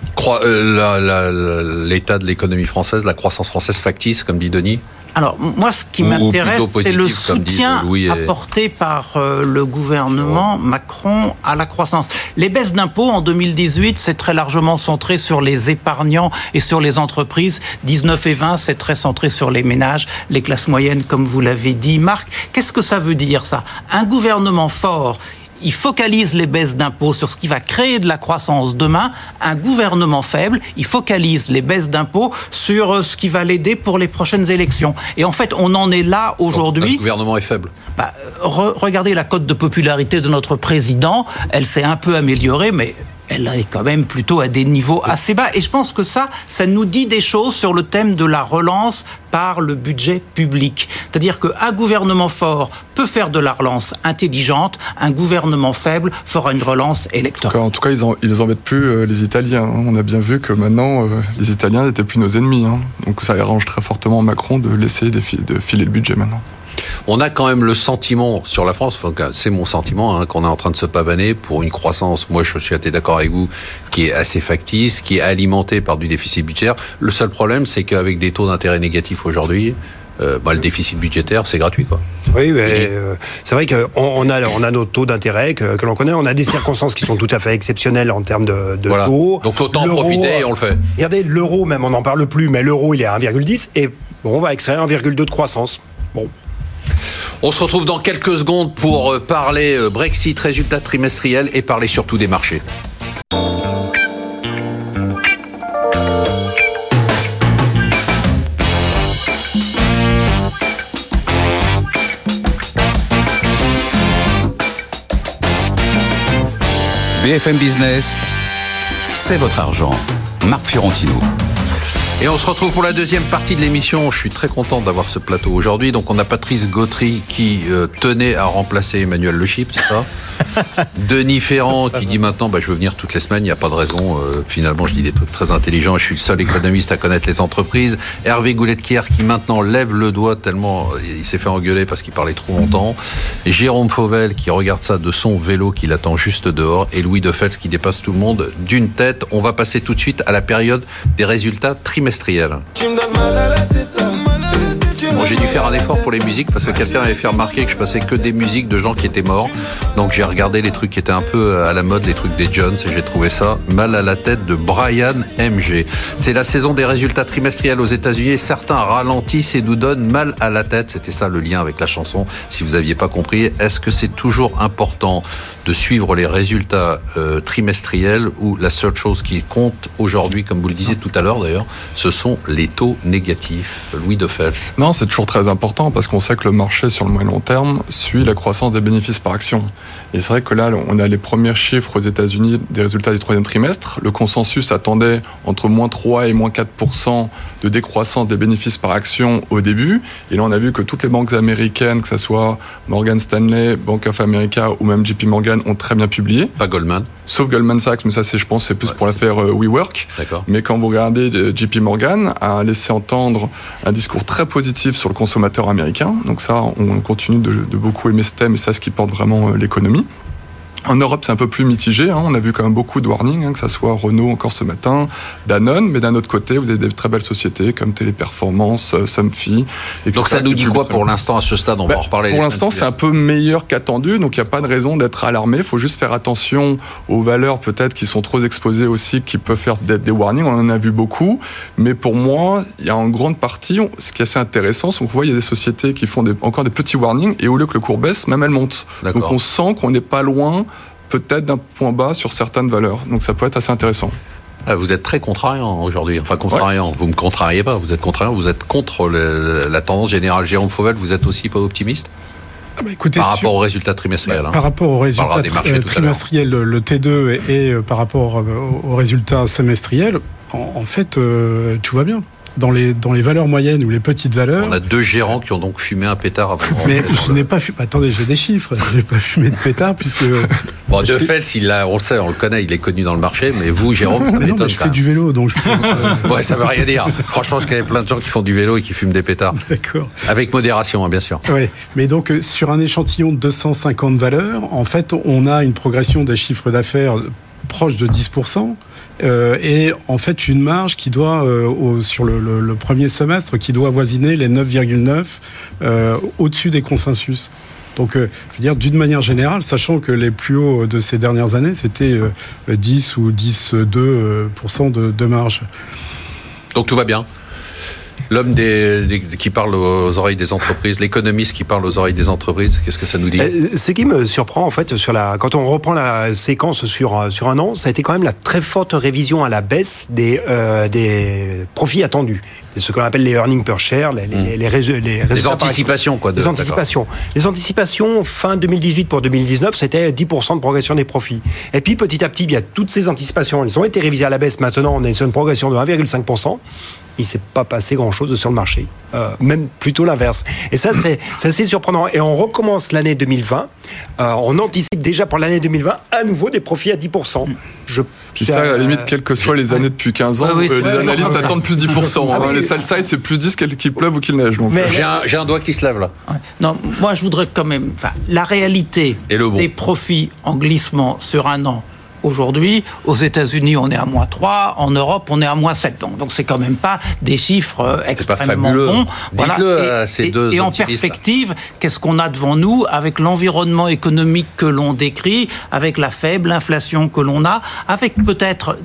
Euh, L'état de l'économie française, la croissance française factice, comme dit Denis? Alors, moi, ce qui m'intéresse, c'est le soutien et- apporté par euh, le gouvernement Macron à la croissance. Les baisses d'impôts en 2018, c'est très largement centré sur les épargnants et sur les entreprises. 19 et 20, c'est très centré sur les ménages, les classes moyennes, comme vous l'avez dit, Marc. Qu'est-ce que ça veut dire, ça? Un gouvernement fort il focalise les baisses d'impôts sur ce qui va créer de la croissance demain. Un gouvernement faible, il focalise les baisses d'impôts sur euh, ce qui va l'aider pour les prochaines élections. Et en fait, on en est là Le aujourd'hui. gouvernement est faible. Bah, re- regardez la cote de popularité de notre président. Elle s'est un peu améliorée, mais elle est quand même plutôt à des niveaux assez bas. Et je pense que ça, ça nous dit des choses sur le thème de la relance par le budget public. C'est-à-dire qu'un gouvernement fort peut faire de la relance intelligente, un gouvernement faible fera une relance électorale. En tout cas, ils, en, ils embêtent plus euh, les Italiens. hein. On a bien vu que maintenant, euh, les Italiens n'étaient plus nos ennemis. hein. Donc ça arrange très fortement Macron de laisser des de filer le budget maintenant. On a quand même le sentiment sur la France, c'est mon sentiment, hein, qu'on est en train de se pavaner pour une croissance, moi je suis assez d'accord avec vous, qui est assez factice, qui est alimentée par du déficit budgétaire. Le seul problème, c'est qu'avec des taux d'intérêt négatifs aujourd'hui, euh, bah, le déficit budgétaire, c'est gratuit. Quoi. Oui, mais euh, c'est vrai qu'on on a, on a nos taux d'intérêt que, que l'on connaît. On a des circonstances qui sont tout à fait exceptionnelles en termes de, de Voilà. taux. Donc autant en profiter et on le fait. Regardez, l'euro, même, on n'en parle plus, mais l'euro, il est à 1,10 et bon, on va extraire 1,2 de croissance. Bon. On se retrouve dans quelques secondes pour euh, parler euh, Brexit, résultats trimestriels et parler surtout des marchés. BFM Business, c'est votre argent. Marc Fiorentino. Et on se retrouve pour la deuxième partie de l'émission. Je suis très content d'avoir ce plateau aujourd'hui. Donc on a Patrice Gautry qui euh, tenait à remplacer Emmanuel Le Chip, c'est ça? Denis Ferrand qui dit maintenant bah, je veux venir toutes les semaines, il n'y a pas de raison. Euh, finalement je dis des trucs très intelligents, je suis le seul économiste à connaître les entreprises. Hervé Goulet-Kier qui maintenant lève le doigt tellement euh, il s'est fait engueuler parce qu'il parlait trop longtemps. Jérôme Fauvel qui regarde ça de son vélo qu'il attend juste dehors. Et Louis Defels qui dépasse tout le monde d'une tête. On va passer tout de suite à la période des résultats trimestriels j'ai dû faire un effort pour les musiques parce que quelqu'un avait fait remarquer que je passais que des musiques de gens qui étaient morts. Donc j'ai regardé les trucs qui étaient un peu à la mode, les trucs des Jones, et j'ai trouvé ça mal à la tête de Brian MG. C'est la saison des résultats trimestriels aux États-Unis certains ralentissent et nous donnent mal à la tête. C'était ça le lien avec la chanson. Si vous n'aviez pas compris, est-ce que c'est toujours important de suivre les résultats euh, trimestriels ou la seule chose qui compte aujourd'hui, comme vous le disiez tout à l'heure d'ailleurs, ce sont les taux négatifs? Louis de Fels. Non, c'est toujours très important parce qu'on sait que le marché sur le moyen long terme suit la croissance des bénéfices par action. Et c'est vrai que là, on a les premiers chiffres aux États-Unis des résultats du troisième trimestre. Le consensus attendait entre moins 3 et moins 4 de décroissance des bénéfices par action au début. Et là, on a vu que toutes les banques américaines, que ce soit Morgan Stanley, Bank of America ou même JP Morgan, ont très bien publié. Pas Goldman. Sauf Goldman Sachs, mais ça, c'est, je pense, c'est plus Ouais, pour l'affaire euh, WeWork. D'accord. Mais quand vous regardez euh, JP Morgan a laissé entendre un discours très positif sur le consommateur américain. Donc ça, on continue de, de beaucoup aimer ce thème et c'est ce qui porte vraiment euh, l'économie. En Europe, c'est un peu plus mitigé. hein. On a vu quand même beaucoup de warnings, hein, que ce soit Renault encore ce matin, Danone, mais d'un autre côté, vous avez des très belles sociétés comme Téléperformance, euh, Somfy. etc., Donc ça nous dit quoi pour l'instant à ce stade? On Bah, va en reparler. Pour l'instant, c'est un peu meilleur qu'attendu, donc il n'y a pas de raison d'être alarmé. Il faut juste faire attention aux valeurs peut-être qui sont trop exposées aussi, qui peuvent faire des, warnings. On en a vu beaucoup, mais pour moi, il y a en grande partie, ce qui est assez intéressant, c'est qu'on voit il y a des sociétés qui font des- encore des petits warnings et au lieu que le cours baisse, même elles montent. D'accord. Donc on sent qu'on n'est pas loin peut-être d'un point bas sur certaines valeurs. Donc ça peut être assez intéressant. Ah, Vous êtes très contrariant aujourd'hui. Enfin, contrariant. Vous me contrariez pas. Vous êtes contrariant. Vous êtes contre le- la tendance générale. Jérôme Fauvel, vous êtes aussi pas optimiste? Ah bah, écoutez, par sur- rapport aux résultats trimestriels. hein. Par rapport aux résultats parlera des marchés tri- le le T2 et, et, euh, par rapport euh, aux résultats semestriels, en, en fait, euh, tout va bien. Dans les, dans les valeurs moyennes ou les petites valeurs. On a deux gérants qui ont donc fumé un pétard avant. Mais je n'ai pas fumé. Attendez, j'ai des chiffres. Je n'ai pas fumé de pétard puisque. Bon, je De Fels, il l'a, on le sait, on le connaît, il est connu dans le marché, mais vous, Jérôme, ça m'étonne. je fais du vélo, donc je. Ouais, ça veut rien dire. Franchement, je connais plein de gens qui font du vélo et qui fument des pétards. D'accord. Avec modération, hein, bien sûr. Oui, mais donc euh, sur un échantillon de 250 valeurs, en fait, on a une progression des chiffres d'affaires proche de 10%. Euh, et en fait une marge qui doit euh, sur le, premier semestre qui doit avoisiner les 9,9 euh, au-dessus des consensus. Donc, je veux dire, d'une manière générale, sachant que les plus hauts de ces dernières années, c'était euh, 10 ou 10,2% euh, pourcent de, de marge. Donc tout va bien? L'homme des, des- qui parle aux oreilles des entreprises, l'économiste qui parle aux oreilles des entreprises, qu'est-ce que ça nous dit Euh, Ce qui me surprend en fait sur la quand on reprend la séquence sur euh, sur un an, ça a été quand même la très forte révision à la baisse des euh, des profits attendus, ce qu'on appelle les earnings per share, les les, les, résu- les Les résultats action. anticipations, quoi. de- Les anticipations. Les anticipations fin 2018 pour 2019, c'était 10% de progression des profits. Et puis petit à petit, il y a toutes ces anticipations, elles ont été révisées à la baisse. Maintenant, on est sur une progression de 1,5%. Il s'est pas passé grand-chose sur le marché, Euh, même plutôt l'inverse. Et ça, c'est c'est assez surprenant. Et on recommence l'année 2020. Euh, on anticipe déjà pour l'année 2020 à nouveau des profits à 10%. Je, Puis ça, à la limite, quelles que soient les années depuis 15 ans, oui, euh, les analystes attendent plus 10%. Ah hein. oui. Les sell side, c'est plus 10 qu'il pleuve ou qu'il neige. J'ai un, doigt qui se lève là. Ouais. Non, moi je voudrais quand même. Enfin, la réalité Et le bon. des profits en glissement sur un an. Aujourd'hui, aux États-Unis, on est à moins 3, en Europe, on est à moins 7. Donc, donc c'est quand même pas des chiffres euh, pas extrêmement bons. Dites-le à ces et, deux et en perspective, qu'est-ce qu'on a devant nous avec l'environnement économique que l'on décrit, avec la faible inflation que l'on a, avec peut-être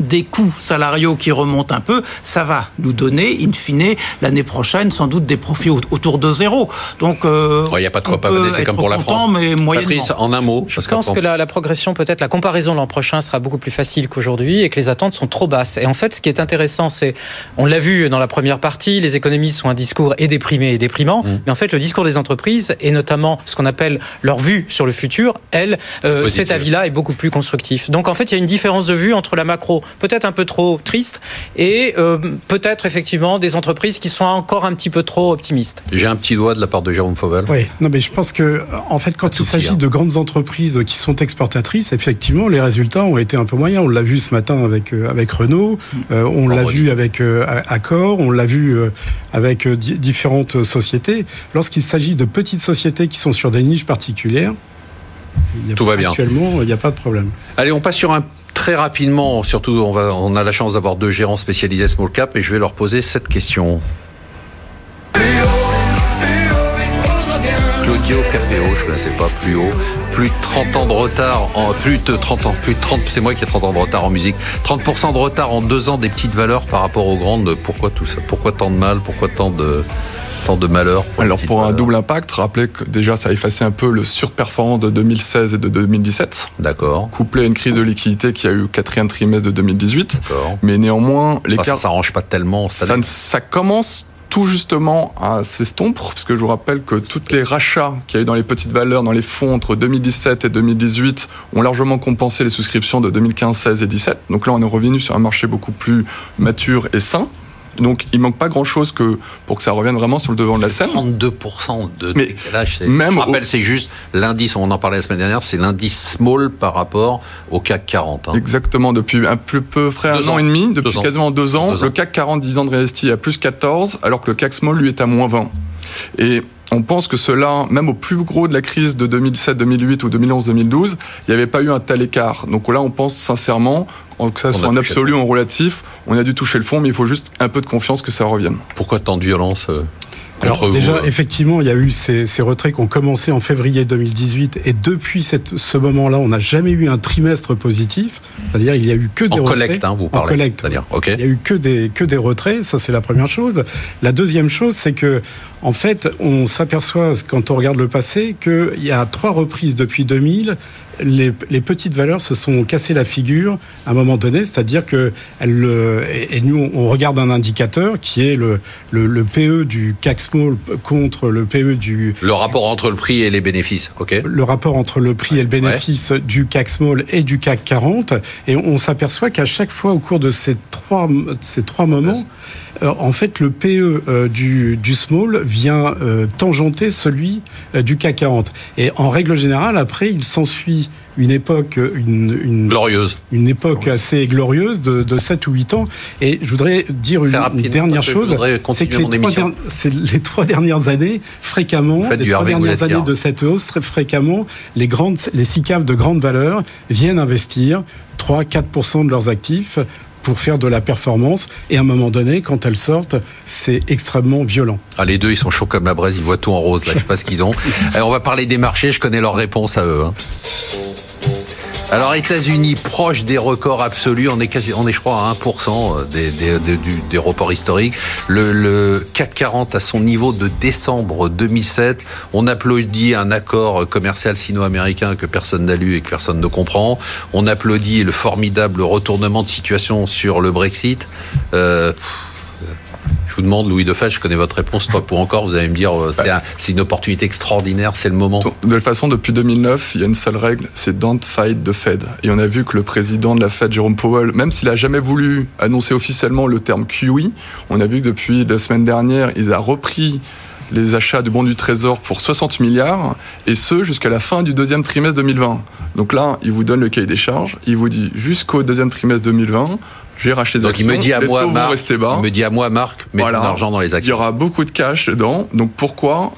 des coûts salariaux qui remontent un peu, ça va nous donner, in fine, l'année prochaine, sans doute des profits autour de zéro. Donc, euh, il n'y a pas de quoi pas c'est comme pour la France. Mais Patrice, en un mot. Je pense que la, la, progression, peut-être la comparaison l'an prochain sera beaucoup plus facile qu'aujourd'hui et que les attentes sont trop basses. Et en fait, ce qui est intéressant, c'est, on l'a vu dans la première partie, les économistes ont un discours et déprimé et déprimant, mmh. mais en fait, le discours des entreprises et notamment ce qu'on appelle leur vue sur le futur, elle, euh, cet avis-là est beaucoup plus constructif. Donc en fait, il y a une différence de vue entre la macro, peut-être un peu trop triste, et euh, peut-être effectivement des entreprises qui sont encore un petit peu trop optimistes. J'ai un petit doigt de la part de Jérôme Fauvel. Oui, non mais je pense que en fait, quand il s'agit de grandes entreprises qui sont exportatrices, effectivement, les résultats ont été un peu moyens. On l'a vu ce matin avec euh, avec Renault, on l'a vu avec Accor, on l'a vu avec différentes sociétés. Lorsqu'il s'agit de petites sociétés qui sont sur des niches particulières, tout va bien. Actuellement, il n'y a pas de problème. Allez, on passe sur un très rapidement, surtout on, va, on a la chance d'avoir deux gérants spécialisés small cap et je vais leur poser cette question. Claudio Capéo, je ne connaissais pas, plus haut, plus de 30 ans de retard, en, plus de 30 ans, plus de 30, c'est moi qui ai 30 ans de retard en musique, 30% de retard en deux ans des petites valeurs par rapport aux grandes, pourquoi tout ça? Pourquoi tant de mal? Pourquoi tant de tant de malheur Alors pour un double impact, rappelez que déjà ça a effacé un peu le surperformant de 2016 et de 2017. D'accord. Couplé à une crise de liquidité qui a eu au quatrième trimestre de 2018. D'accord. Mais néanmoins, l'écart... ça s'arrange pas tellement. Ça, ça commence tout justement à s'estompre, parce que je vous rappelle que tous les rachats qu'il y a eu dans les petites valeurs, dans les fonds entre 2017 et 2018, ont largement compensé les souscriptions de 2015, 16 et 17. Donc là, on est revenu sur un marché beaucoup plus mature et sain. Donc il manque pas grand chose que pour que ça revienne vraiment sur le devant de la scène. 32% de Mais décalage. Même je rappelle, c'est juste l'indice, on en parlait la semaine dernière, c'est l'indice small par rapport au CAC 40. Hein. Exactement, depuis un peu, peu près un an et demi, depuis quasiment deux ans, le CAC 40 dividende réinvesti à plus 14, alors que le CAC small lui est à moins 20. Et on pense que cela, même au plus gros de la crise de 2007-2008 ou 2011-2012, il n'y avait pas eu un tel écart. Donc là, on pense sincèrement, que ça soit en absolu ou en relatif, on a dû toucher le fond, mais il faut juste un peu de confiance que ça revienne. Pourquoi tant de violence alors déjà, euh effectivement, il y a eu ces, retraits qui ont commencé en février 2018 et depuis ce moment-là, on n'a jamais eu un trimestre positif. C'est-à-dire, il y a eu que des en retraits. Collecte, hein, vous parlez. En collecte. C'est-à-dire, ok. Il y a eu que des que des retraits. Ça, c'est la première chose. La deuxième chose, c'est que en fait, on s'aperçoit quand on regarde le passé qu'il y a trois reprises depuis 2000 les, petites valeurs se sont cassées la figure à un moment donné, c'est-à-dire que elles, et nous on regarde un indicateur qui est le, le, PE du CAC Small contre le PE du le rapport entre le prix et les bénéfices, ok. Le rapport entre le prix et le bénéfice du CAC Small et du CAC 40, et on, s'aperçoit qu'à chaque fois au cours de ces trois ces trois moments euh, en fait, le PE euh, du, small vient euh, tangenter celui du CAC 40. Et en règle générale, après, il s'ensuit une époque, une, glorieuse, une époque assez glorieuse de, de, 7 ou 8 ans. Et je voudrais dire une, dernière chose, c'est que les trois, les trois, dernières années, fréquemment, les trois dernières années de cette hausse, très fréquemment, les grandes, les six caves de grande valeur viennent investir 3-4% de leurs actifs pour faire de la performance. Et à un moment donné, quand elles sortent, c'est extrêmement violent. Ah, les deux, ils sont chauds comme la braise, ils voient tout en rose. Là, je sais pas ce qu'ils ont. Alors, on va parler des marchés. Je connais leur réponse à eux. Hein. Alors, États-Unis, proche des records absolus, on est, quasi, on est je crois, à 1% des, des, des, reports historiques. Le, le, CAC 40 à son niveau de décembre 2007. On applaudit un accord commercial sino-américain que personne n'a lu et que personne ne comprend. On applaudit le formidable retournement de situation sur le Brexit. Euh, je vous demande, Louis Defay, je connais votre réponse, pas pour encore, vous allez me dire, euh, c'est une opportunité extraordinaire, c'est le moment. De toute façon, depuis 2009, il y a une seule règle, c'est don't fight the Fed. Et on a vu que le président de la Fed, Jerome Powell, même s'il a jamais voulu annoncer officiellement le terme QE, on a vu que depuis la semaine dernière, il a repris les achats de bons du Trésor pour 60 milliards, et ce jusqu'à la fin du deuxième trimestre 2020. Donc là, il vous donne le cahier des charges, il vous dit jusqu'au deuxième trimestre 2020, j'ai racheté des donc Il me dit à moi, Marc, Il me dit à moi, Marc, mets voilà. ton argent dans les actions. Il y aura beaucoup de cash dedans. Donc pourquoi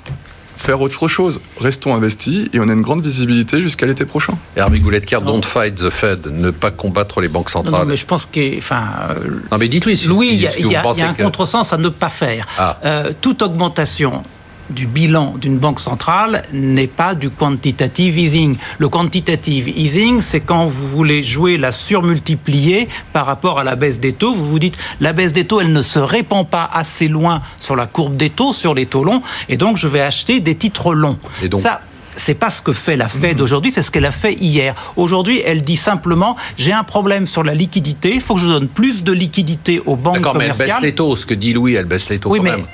faire autre chose? Restons investis et on a une grande visibilité jusqu'à l'été prochain. Herbie Gouletker, don't fight the Fed, ne pas combattre les banques centrales. Non, mais je pense que, enfin, non mais dites-lui. Louis, il y, a, un contresens à ne pas faire. Ah. Euh, toute augmentation du bilan d'une banque centrale n'est pas du quantitative easing. Le quantitative easing, c'est quand vous voulez jouer la surmultipliée par rapport à la baisse des taux. Vous vous dites, la baisse des taux, elle ne se répand pas assez loin sur la courbe des taux, sur les taux longs, et donc je vais acheter des titres longs. Et donc Ça, c'est pas ce que fait la Fed aujourd'hui, c'est ce qu'elle a fait hier. Aujourd'hui, elle dit simplement j'ai un problème sur la liquidité, il faut que je donne plus de liquidité aux banques D'accord, mais elle commerciales. baisse les taux. Ce que dit Louis, elle baisse les taux oui, quand mais même.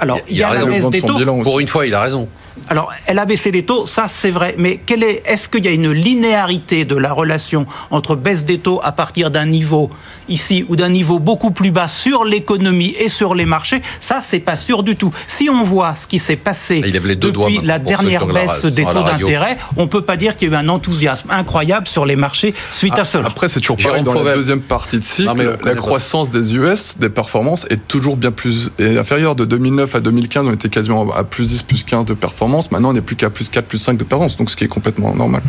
Alors il y a, a la raison. baisse Vendre des son taux. bilan aussi. Pour une fois, il a raison. Alors, elle a baissé les taux, ça c'est vrai, mais quelle est, est-ce qu'il y a une linéarité de la relation entre baisse des taux à partir d'un niveau ici ou d'un niveau beaucoup plus bas sur l'économie et sur les marchés? Ça, c'est pas sûr du tout. Si on voit ce qui s'est passé depuis la dernière baisse des taux d'intérêt, on peut pas dire qu'il y a eu un enthousiasme incroyable sur les marchés suite à cela. Après, c'est toujours Jérôme pareil. Dans Fauvel. la deuxième partie de cycle, Non, mais la pas. croissance des US, des performances, est toujours bien plus est inférieure. De 2009 à 2015, on était quasiment à plus 10, plus 15 de performance. Maintenant, on n'est plus qu'à plus 4, plus 5 de performance. Donc, ce qui est complètement normal.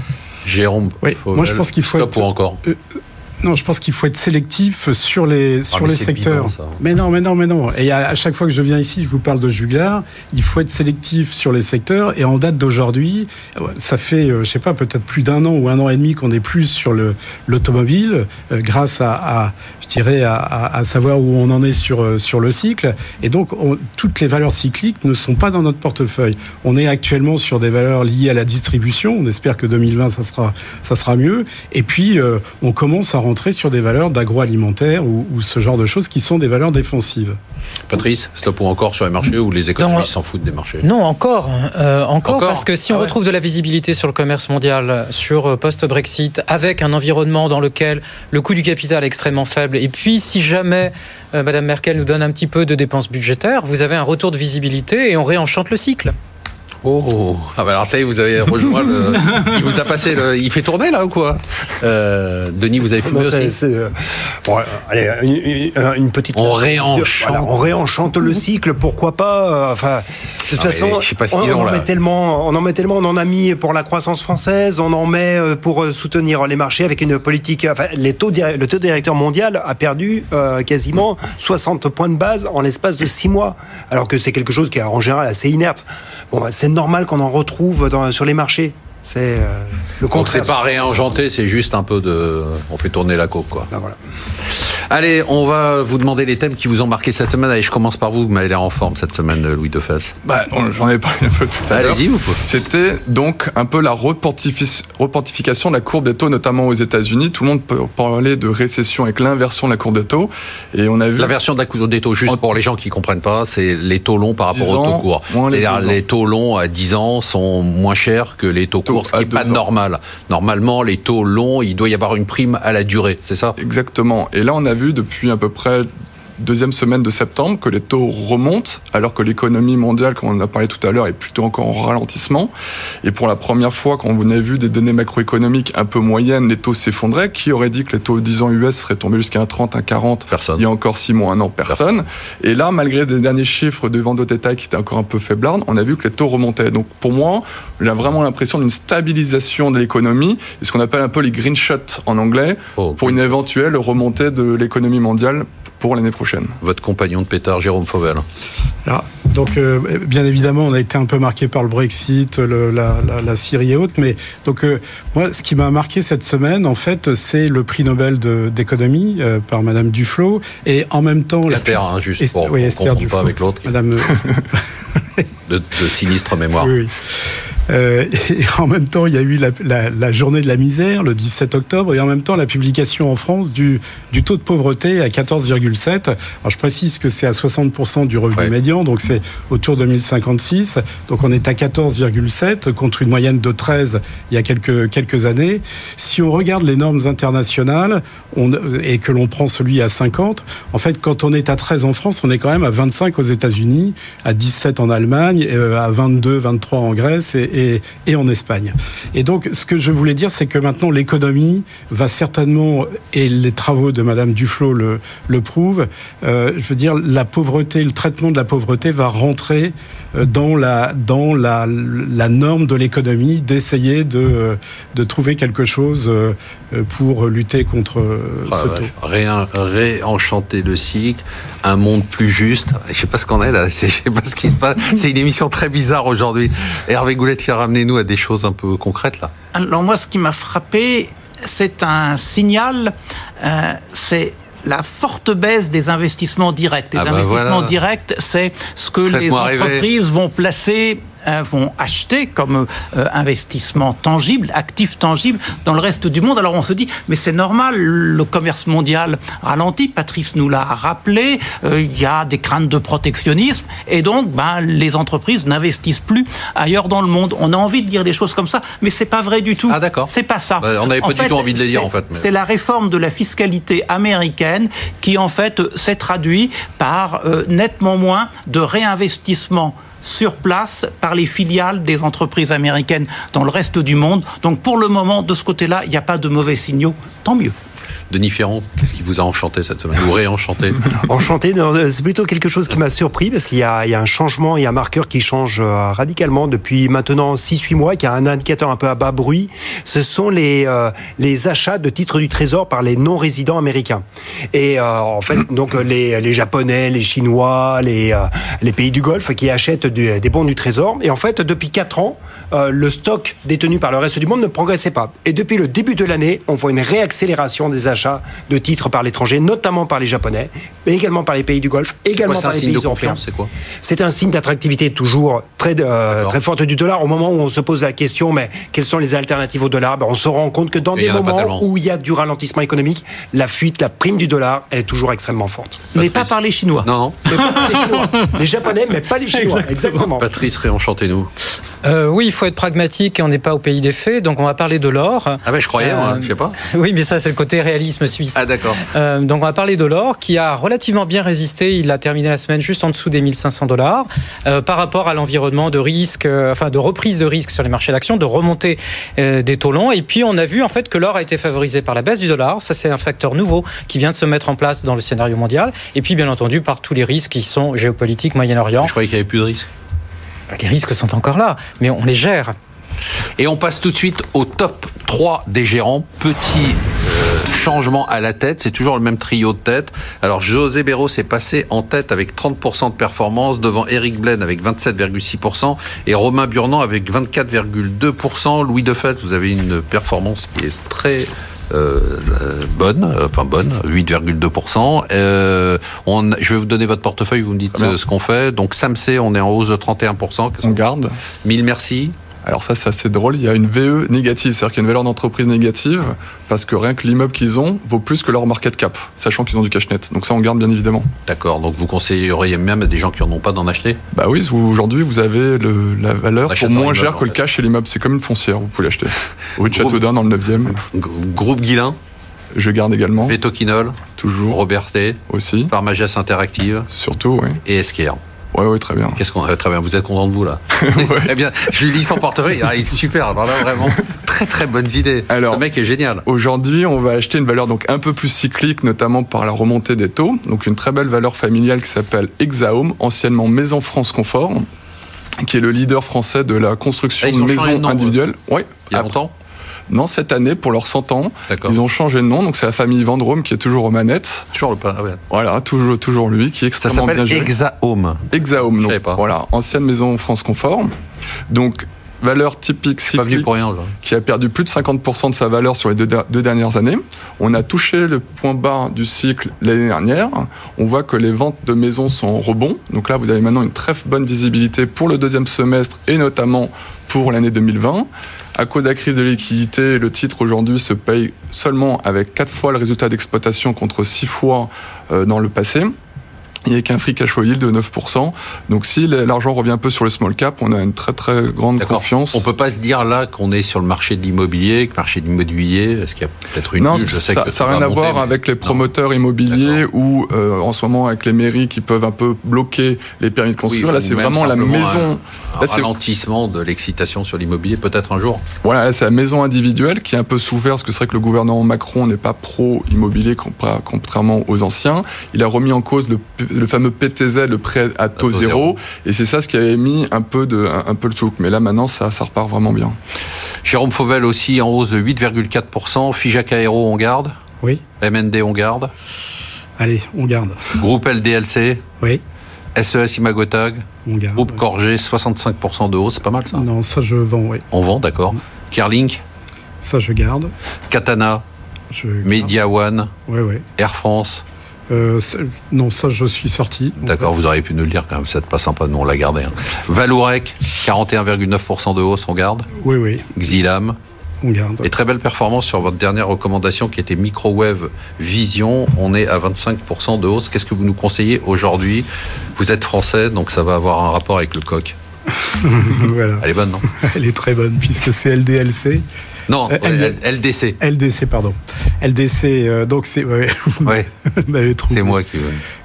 Jérôme. Oui, Fauvel, moi, je pense qu'il faut être- ou encore. Non, je pense qu'il faut être sélectif sur les, sur Ah, mais les secteurs. bidon, mais non, mais non, mais non. Et à, à chaque fois que je viens ici, je vous parle de juglar. Il faut être sélectif sur les secteurs. Et en date d'aujourd'hui, euh, ça fait, euh, je sais pas, peut-être plus d'un an ou un an et demi qu'on est plus sur le l'automobile, euh, grâce à, à, je dirais, à, savoir où on en est sur euh, le cycle. Et donc, on- toutes les valeurs cycliques ne sont pas dans notre portefeuille. On est actuellement sur des valeurs liées à la distribution. On espère que 2020, ça sera ça sera mieux. Et puis, euh, on commence à rentrer sur des valeurs d'agroalimentaire ou ce genre de choses qui sont des valeurs défensives. Patrice, stop ou encore sur les marchés ou les économistes s'en foutent des marchés? Non, encore. Euh, encore, Encore parce que si on Ah ouais. retrouve de la visibilité sur le commerce mondial, sur euh, post-Brexit, avec un environnement dans lequel le coût du capital est extrêmement faible, et puis si jamais euh, Madame Merkel nous donne un petit peu de dépenses budgétaires, vous avez un retour de visibilité et on réenchante le cycle. Oh, ah bah alors ça y est, vous avez rejoint le. Il vous a passé le. Il fait tourner là ou quoi? Euh, Denis, vous avez fumé Non, aussi? c'est, euh, bon, allez, une, petite. On réenchante. Voilà, on réenchante le cycle, pourquoi pas euh, Enfin, de toute Ah, mais façon, je sais pas ce on, qu'ils ont, on en met tellement, on en met tellement, on en a mis pour la croissance française, on en met euh, pour euh, soutenir les marchés avec une politique. Enfin, les taux, le taux directeur mondial a perdu euh, quasiment 60 points de base en l'espace de 6 mois, alors que c'est quelque chose qui est en général assez inerte. Bon, bah, c'est normal qu'on en retrouve dans- sur les marchés. C'est euh, le Donc contraire. c'est pas réenchanté, c'est juste un peu de. On fait tourner la coque quoi. Ben voilà. Allez, on va vous demander les thèmes qui vous ont marqué cette semaine. Allez, je commence par vous, vous m'avez l'air en forme cette semaine, Louis de Fels. Bah, j'en ai parlé un peu tout à l'heure. Allez-y, vous pouvez. C'était donc un peu la reportifi- reportification de la courbe des taux, notamment aux États-Unis. Tout le monde peut parler de récession avec l'inversion de la courbe des taux. Et on a vu. La version de la courbe des taux, juste En- pour les gens qui comprennent pas, c'est les taux longs par rapport 10 aux taux courts. C'est-à-dire 12 ans. les taux longs à 10 ans sont moins chers que les taux Taux courts, ce qui n'est pas 2 ans. normal. Normalement, les taux longs, il doit y avoir une prime à la durée, c'est ça? Exactement. Et là, on a vu depuis à peu près deuxième semaine de septembre que les taux remontent, alors que l'économie mondiale, comme on en a parlé tout à l'heure, est plutôt encore en ralentissement. Et pour la première fois, quand vous avez vu des données macroéconomiques un peu moyennes, les taux s'effondraient. Qui aurait dit que les taux 10 ans US seraient tombés jusqu'à un 30, un 40 Personne. il y a encore 6 mois, un an, personne. Et là, malgré des derniers chiffres de vente de détail qui étaient encore un peu faiblards, on a vu que les taux remontaient. Donc pour moi, j'ai vraiment l'impression d'une stabilisation de l'économie, et ce qu'on appelle un peu les green shots en anglais, Oh, pour une éventuelle remontée de l'économie mondiale pour l'année prochaine. Votre compagnon de pétard, Jérôme Fauvel. Alors, donc, euh, bien évidemment, on a été un peu marqué par le Brexit, le- la, la- la Syrie et autres. Mais donc, euh, moi, ce qui m'a marqué cette semaine, en fait, c'est le prix Nobel d'économie euh, par Madame Duflo, et en même temps, la- Esther, hein, juste Esther- pour oui, Esther Duflo. pas avec l'autre, Madame. de, de sinistre mémoire. Oui, oui. Euh, et en même temps, il y a eu la, la- la journée de la misère le 17 octobre, et en même temps la publication en France du, du taux de pauvreté à 14,7. Alors je précise que c'est à 60% du revenu Ouais. médian, donc c'est autour de 1056. Donc on est à 14,7 contre une moyenne de 13 il y a quelques, quelques années. Si on regarde les normes internationales on, et que l'on prend celui à 50, en fait, quand on est à 13 en France, on est quand même à 25 aux États-Unis, à 17 en Allemagne, euh, à 22, 23 en Grèce et, et, en Espagne. Et donc, ce que je voulais dire, c'est que maintenant, l'économie va certainement, et les travaux de Madame Duflo le, prouvent, euh, je veux dire, la pauvreté, le traitement de la pauvreté va rentrer dans la, dans la, la norme de l'économie d'essayer de, de trouver quelque chose euh, pour lutter contre Ah, ce taux. Réen- réenchanter le cycle, un monde plus juste. Je sais pas ce qu'on est là, c'est- je sais pas ce qui se passe. C'est une émission très bizarre aujourd'hui. Hervé Goulet qui a ramené nous à des choses un peu concrètes là. Alors moi, ce qui m'a frappé, c'est un signal, euh, c'est la forte baisse des investissements directs. Les Ah bah investissements voilà. directs, c'est ce que les rêver. entreprises vont placer vont acheter comme euh, investissement tangible, actif tangible dans le reste du monde. Alors on se dit, mais c'est normal, le commerce mondial ralentit, Patrice nous l'a rappelé, euh, il y a des craintes de protectionnisme, et donc ben, les entreprises n'investissent plus ailleurs dans le monde. On a envie de dire des choses comme ça, mais c'est pas vrai du tout. Ah, d'accord. C'est pas ça. Bah, on n'avait pas du tout envie de les dire, en fait, mais- C'est la réforme de la fiscalité américaine qui, en fait, s'est traduit par euh, nettement moins de réinvestissement sur place par les filiales des entreprises américaines dans le reste du monde. Donc pour le moment, de ce côté-là, il n'y a pas de mauvais signaux. Tant mieux. Denis Ferrand, qu'est-ce qui vous a enchanté cette semaine Ou réenchanté Enchanté, non, c'est plutôt quelque chose qui m'a surpris parce qu'il y, a un changement, il y a un marqueur qui change euh, radicalement depuis maintenant 6-8 mois, qui a un indicateur un peu à bas bruit. Ce sont les, euh, achats de titres du Trésor par les non-résidents américains. Et euh, en fait, donc euh, les, les Japonais, les Chinois, les, euh, pays du Golfe qui achètent des bons du Trésor. Et en fait, depuis 4 ans, euh, le stock détenu par le reste du monde ne progressait pas. Et depuis le début de l'année, on voit une réaccélération des achats de titres par l'étranger, notamment par les Japonais, mais également par les pays du Golfe, également Ouais, c'est un par les signe pays de européens. confiance, c'est quoi C'est un signe d'attractivité toujours très, euh, très forte du dollar. Au moment où on se pose la question, mais quelles sont les alternatives au dollar ben, On se rend compte que dans Et des moments où il y a du ralentissement économique, la fuite, la prime du dollar, elle est toujours extrêmement forte. Mais pas par les Chinois. Non, non. Mais pas par les Chinois. Les Japonais, mais pas les Chinois. Exactement. Patrice, réenchantez-nous. Euh, oui, il faut être pragmatique et on n'est pas au pays des faits, donc on va parler de l'or. Ah ben je croyais, Euh, moi, je sais pas. Oui, mais ça c'est le côté réalisme suisse. Ah d'accord. Euh, donc on va parler de l'or qui a relativement bien résisté. Il a terminé la semaine juste en dessous des 1500 dollars euh, par rapport à l'environnement de risque, enfin de reprise de risque sur les marchés d'actions, de remontée des taux longs. Et puis on a vu en fait que l'or a été favorisé par la baisse du dollar. Ça c'est un facteur nouveau qui vient de se mettre en place dans le scénario mondial. Et puis bien entendu par tous les risques qui sont géopolitiques, Moyen-Orient. Je croyais qu'il n'y avait plus de risque. Les risques sont encore là, mais on les gère. Et on passe tout de suite au top 3 des gérants. Petit euh, changement à la tête, c'est toujours le même trio de tête. Alors José Béraud s'est passé en tête avec 30% de performance devant Eric Blaine avec 27,6% et Romain Burnand avec 24,2%. Louis Defette, vous avez une performance qui est très bonne, euh, enfin bonne, 8,2%. Euh, on, je vais vous donner votre portefeuille, vous me dites euh, ce qu'on fait. Donc Samsé, on est en hausse de 31%. Qu'est-ce On garde. Mille merci. Alors ça, c'est assez drôle. Il y a une VE négative, c'est-à-dire qu'il y a une valeur d'entreprise négative parce que rien que l'immeuble qu'ils ont vaut plus que leur market cap, sachant qu'ils ont du cash net. Donc ça, on garde bien évidemment. D'accord, donc vous conseilleriez même à des gens qui n'en ont pas d'en acheter? Bah oui, aujourd'hui, vous avez le- la valeur pour moins cher que en le cash et l'immeuble. C'est comme une foncière, vous pouvez l'acheter. Rue de Châteaudun dans le 9e. G- Groupe Guilin, Je garde également, Vétoquinol, toujours Robertet, aussi. Pharmagias Interactive Surtout, oui. et Esquire. Ouais, ouais, très bien. Qu'est-ce qu'on euh, très bien, vous êtes content de vous là Très bien. Je lui lis son portefeuille, ah, il est super. Alors là vraiment très très bonnes idées. Alors- le mec est génial. Aujourd'hui, on va acheter une valeur donc un peu plus cyclique, notamment par la remontée des taux. Donc une très belle valeur familiale qui s'appelle Exaome, anciennement Maison France Confort, qui est le leader français de la construction Ah, de maisons individuelles. Oui. Il y a longtemps Non, cette année pour leurs 100 ans, ils ont changé de nom. Donc c'est la famille Vendrome qui est toujours aux manettes. Toujours le pas. ah ouais. Voilà, toujours toujours lui qui est Ça extrêmement bien s'appelle. Exahome. Exaome, Je donc savais pas. voilà, ancienne maison France Confort. Donc valeur typique cyclique pour rien. Là. qui a perdu plus de 50% de sa valeur sur les deux, deux dernières années. On a touché le point bas du cycle l'année dernière. On voit que les ventes de maisons sont en rebond. Donc là, vous avez maintenant une très bonne visibilité pour le deuxième semestre et notamment pour l'année 2020. À cause de la crise de liquidité, le titre aujourd'hui se paye seulement avec 4 fois le résultat d'exploitation contre 6 fois euh, dans le passé. Il n'y a qu'un free cash yield de 9%. Donc si l'argent revient un peu sur le small cap, on a une très très grande confiance. On peut pas se dire là qu'on est sur le marché de l'immobilier, le marché de l'immobilier, est-ce qu'il y a peut-être une Non, je sais ça n'a rien à voir avec les promoteurs immobiliers ou euh, en ce moment avec les mairies qui peuvent un peu bloquer les permis de construire. là, c'est vraiment la maison. Un, un ralentissement de l'excitation sur l'immobilier, peut-être un jour. Voilà, c'est la maison individuelle qui est un peu souffert parce que c'est vrai que le gouvernement Macron n'est pas pro-immobilier contrairement aux anciens. Il a remis en cause le le fameux PTZ, le prêt à taux, zéro. Et c'est ça ce qui avait mis un peu, de, un, peu le souk. Mais là, maintenant, ça, ça repart vraiment bien. Jérôme Fauvel aussi en hausse de 8,4%. Fijac Aéro, on garde Oui. MND, on garde Allez, on garde. Groupe LDLC Oui. SES Imagotag On garde. Groupe Corgé, 65% de hausse, c'est pas mal ça Non, ça je vends, oui. On vend, d'accord. Mm. Kerlink Ça je garde. Katana je Media One Oui, oui. Air France euh, non, ça, je suis sorti. D'accord, vous auriez pu nous le dire quand même, c'est pas sympa, nous on l'a gardé. Hein. Valourec, 41,9% de hausse, on garde Oui, oui. Xilam on garde. Et très belle performance sur votre dernière recommandation qui était Microwave Vision. On est à 25% de hausse. Qu'est-ce que vous nous conseillez aujourd'hui? Vous êtes français, donc ça va avoir un rapport avec le coq. voilà. Elle est bonne, non? Elle est très bonne, puisque c'est LDLC. Non, euh, LDC. LDC, pardon. LDC, euh, donc c'est. Ouais, c'est moi qui.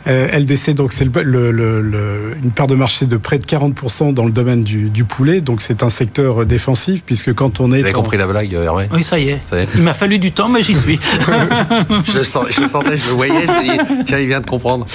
Euh, LDC, donc c'est le, le, une part de marché de près de 40% dans le domaine du, du poulet. Donc c'est un secteur défensif, puisque quand on est. Vous avez compris la blague, Hervé Oui, ça y, est. Il m'a fallu du temps, mais j'y suis. je, sens, je sentais, je le voyais, je me tiens, il vient de comprendre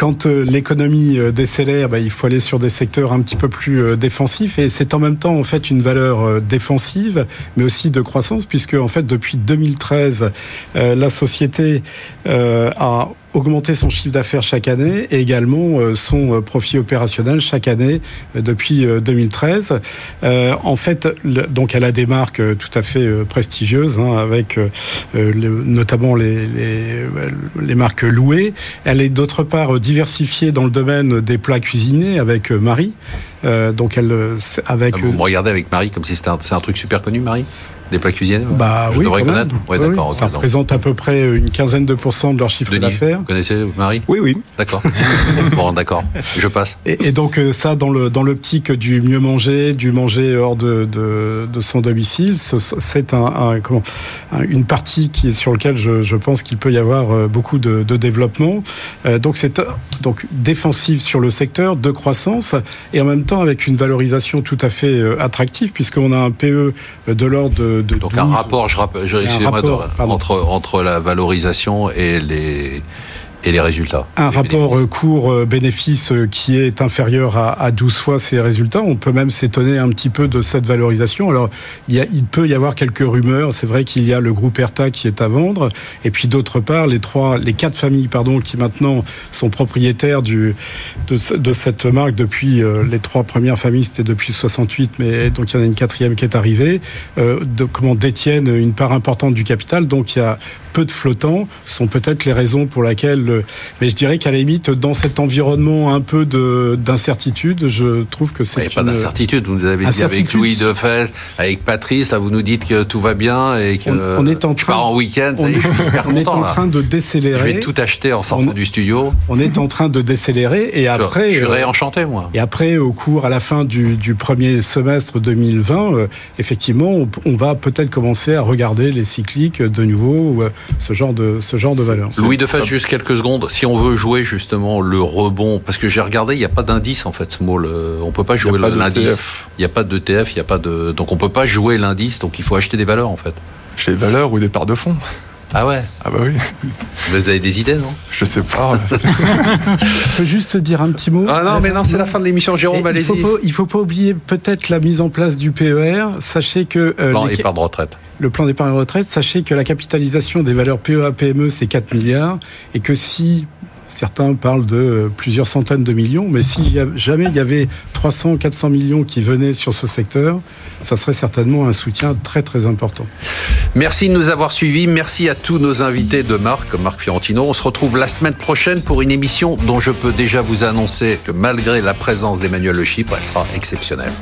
quand euh, l'économie euh, décélère, bah, il faut aller sur des secteurs un petit peu plus euh, défensifs. Et c'est en même temps en fait une valeur défensive, mais aussi de croissance, puisque en fait depuis 2013, la société a augmenter son chiffre d'affaires chaque année et également euh, son euh, profit opérationnel chaque année euh, depuis 2013. en fait, donc elle a des marques tout à fait prestigieuses, hein, avec notamment les, les, les, marques louées. Elle est d'autre part diversifiée dans le domaine des plats cuisinés avec Marie. donc elle, avec. Ah, vous me regardez avec Marie comme si c'était un, un truc super connu, Marie? Des plats cuisinés Bah Je oui, devrais connaître. Ouais, d'accord. ça représente à peu près une quinzaine de pourcents de leur chiffre d'affaires. Vous connaissez Marie? Oui, oui. D'accord. bon, d'accord. Je passe. Et, donc euh, ça, dans le dans l'optique du mieux manger, du manger hors de, de, de son domicile, c'est un, un, comment, une partie qui est sur laquelle je, je pense qu'il peut y avoir euh, beaucoup de, de développement. Euh, donc c'est donc défensive sur le secteur, de croissance, et en même temps avec une valorisation tout à fait attractive, puisqu'on a un PE de l'ordre de donc un rapport, je, je, entre, entre la valorisation et les, et les résultats. Un rapport euh, court-bénéfice euh, qui est inférieur à, 12 fois ces résultats. On peut même s'étonner un petit peu de cette valorisation. Alors, il, a, peut y avoir quelques rumeurs. C'est vrai qu'il y a le groupe Erta qui est à vendre. Et puis, d'autre part, les trois, les quatre familles, pardon, qui maintenant sont propriétaires de, cette marque depuis euh, les trois premières familles, c'était depuis 68, mais donc il y en a une quatrième qui est arrivée, comment détiennent une part importante du capital. Donc, il y a peu de flottants sont peut-être les raisons pour lesquelles. Mais je dirais qu'à la limite, dans cet environnement un peu d'incertitude, je trouve que c'est. Il n'y a pas d'incertitude. Vous nous avez dit avec Louis Defez, avec Patrice, là, vous nous dites que tout va bien et que. On, est en train. en week-end. On, est, en train de décélérer. Je vais tout acheter en sortant du studio. On est en train de décélérer et après. Je, suis réenchanté, moi. Et après, au cours, à la fin du, du premier semestre 2020, euh, effectivement, on, on va peut-être commencer à regarder les cycliques de nouveau euh, ce genre de, ce genre de valeur. Louis de face, juste quelques secondes. Si on veut jouer justement le rebond, parce que j'ai regardé, il n'y a pas d'indice en fait, small. On peut pas jouer l'indice. Il n'y a pas de TF, il n'y a pas de. Donc on peut pas jouer l'indice, donc il faut acheter des valeurs en fait. Chez les valeurs ou des parts de fonds. Ah ouais Ah bah oui. Vous avez des idées, non? Je sais pas. Je peux juste dire un petit mot Ah non, mais non, c'est la fin de l'émission, Jérôme, allez-y. Il faut pas oublier peut-être la mise en place du PER. Sachez que... Euh, plan épargne retraite. Le plan d'épargne retraite, sachez que la capitalisation des valeurs PEA-PME, c'est 4 milliards, et que si Certains parlent de plusieurs centaines de millions, mais si jamais il y avait 300, 400 millions qui venaient sur ce secteur, ça serait certainement un soutien très très important. Merci de nous avoir suivis. Merci à tous nos invités de marque, Marc Fiorentino. On se retrouve la semaine prochaine pour une émission dont je peux déjà vous annoncer que malgré la présence d'Emmanuel Le Chypre, elle sera exceptionnelle.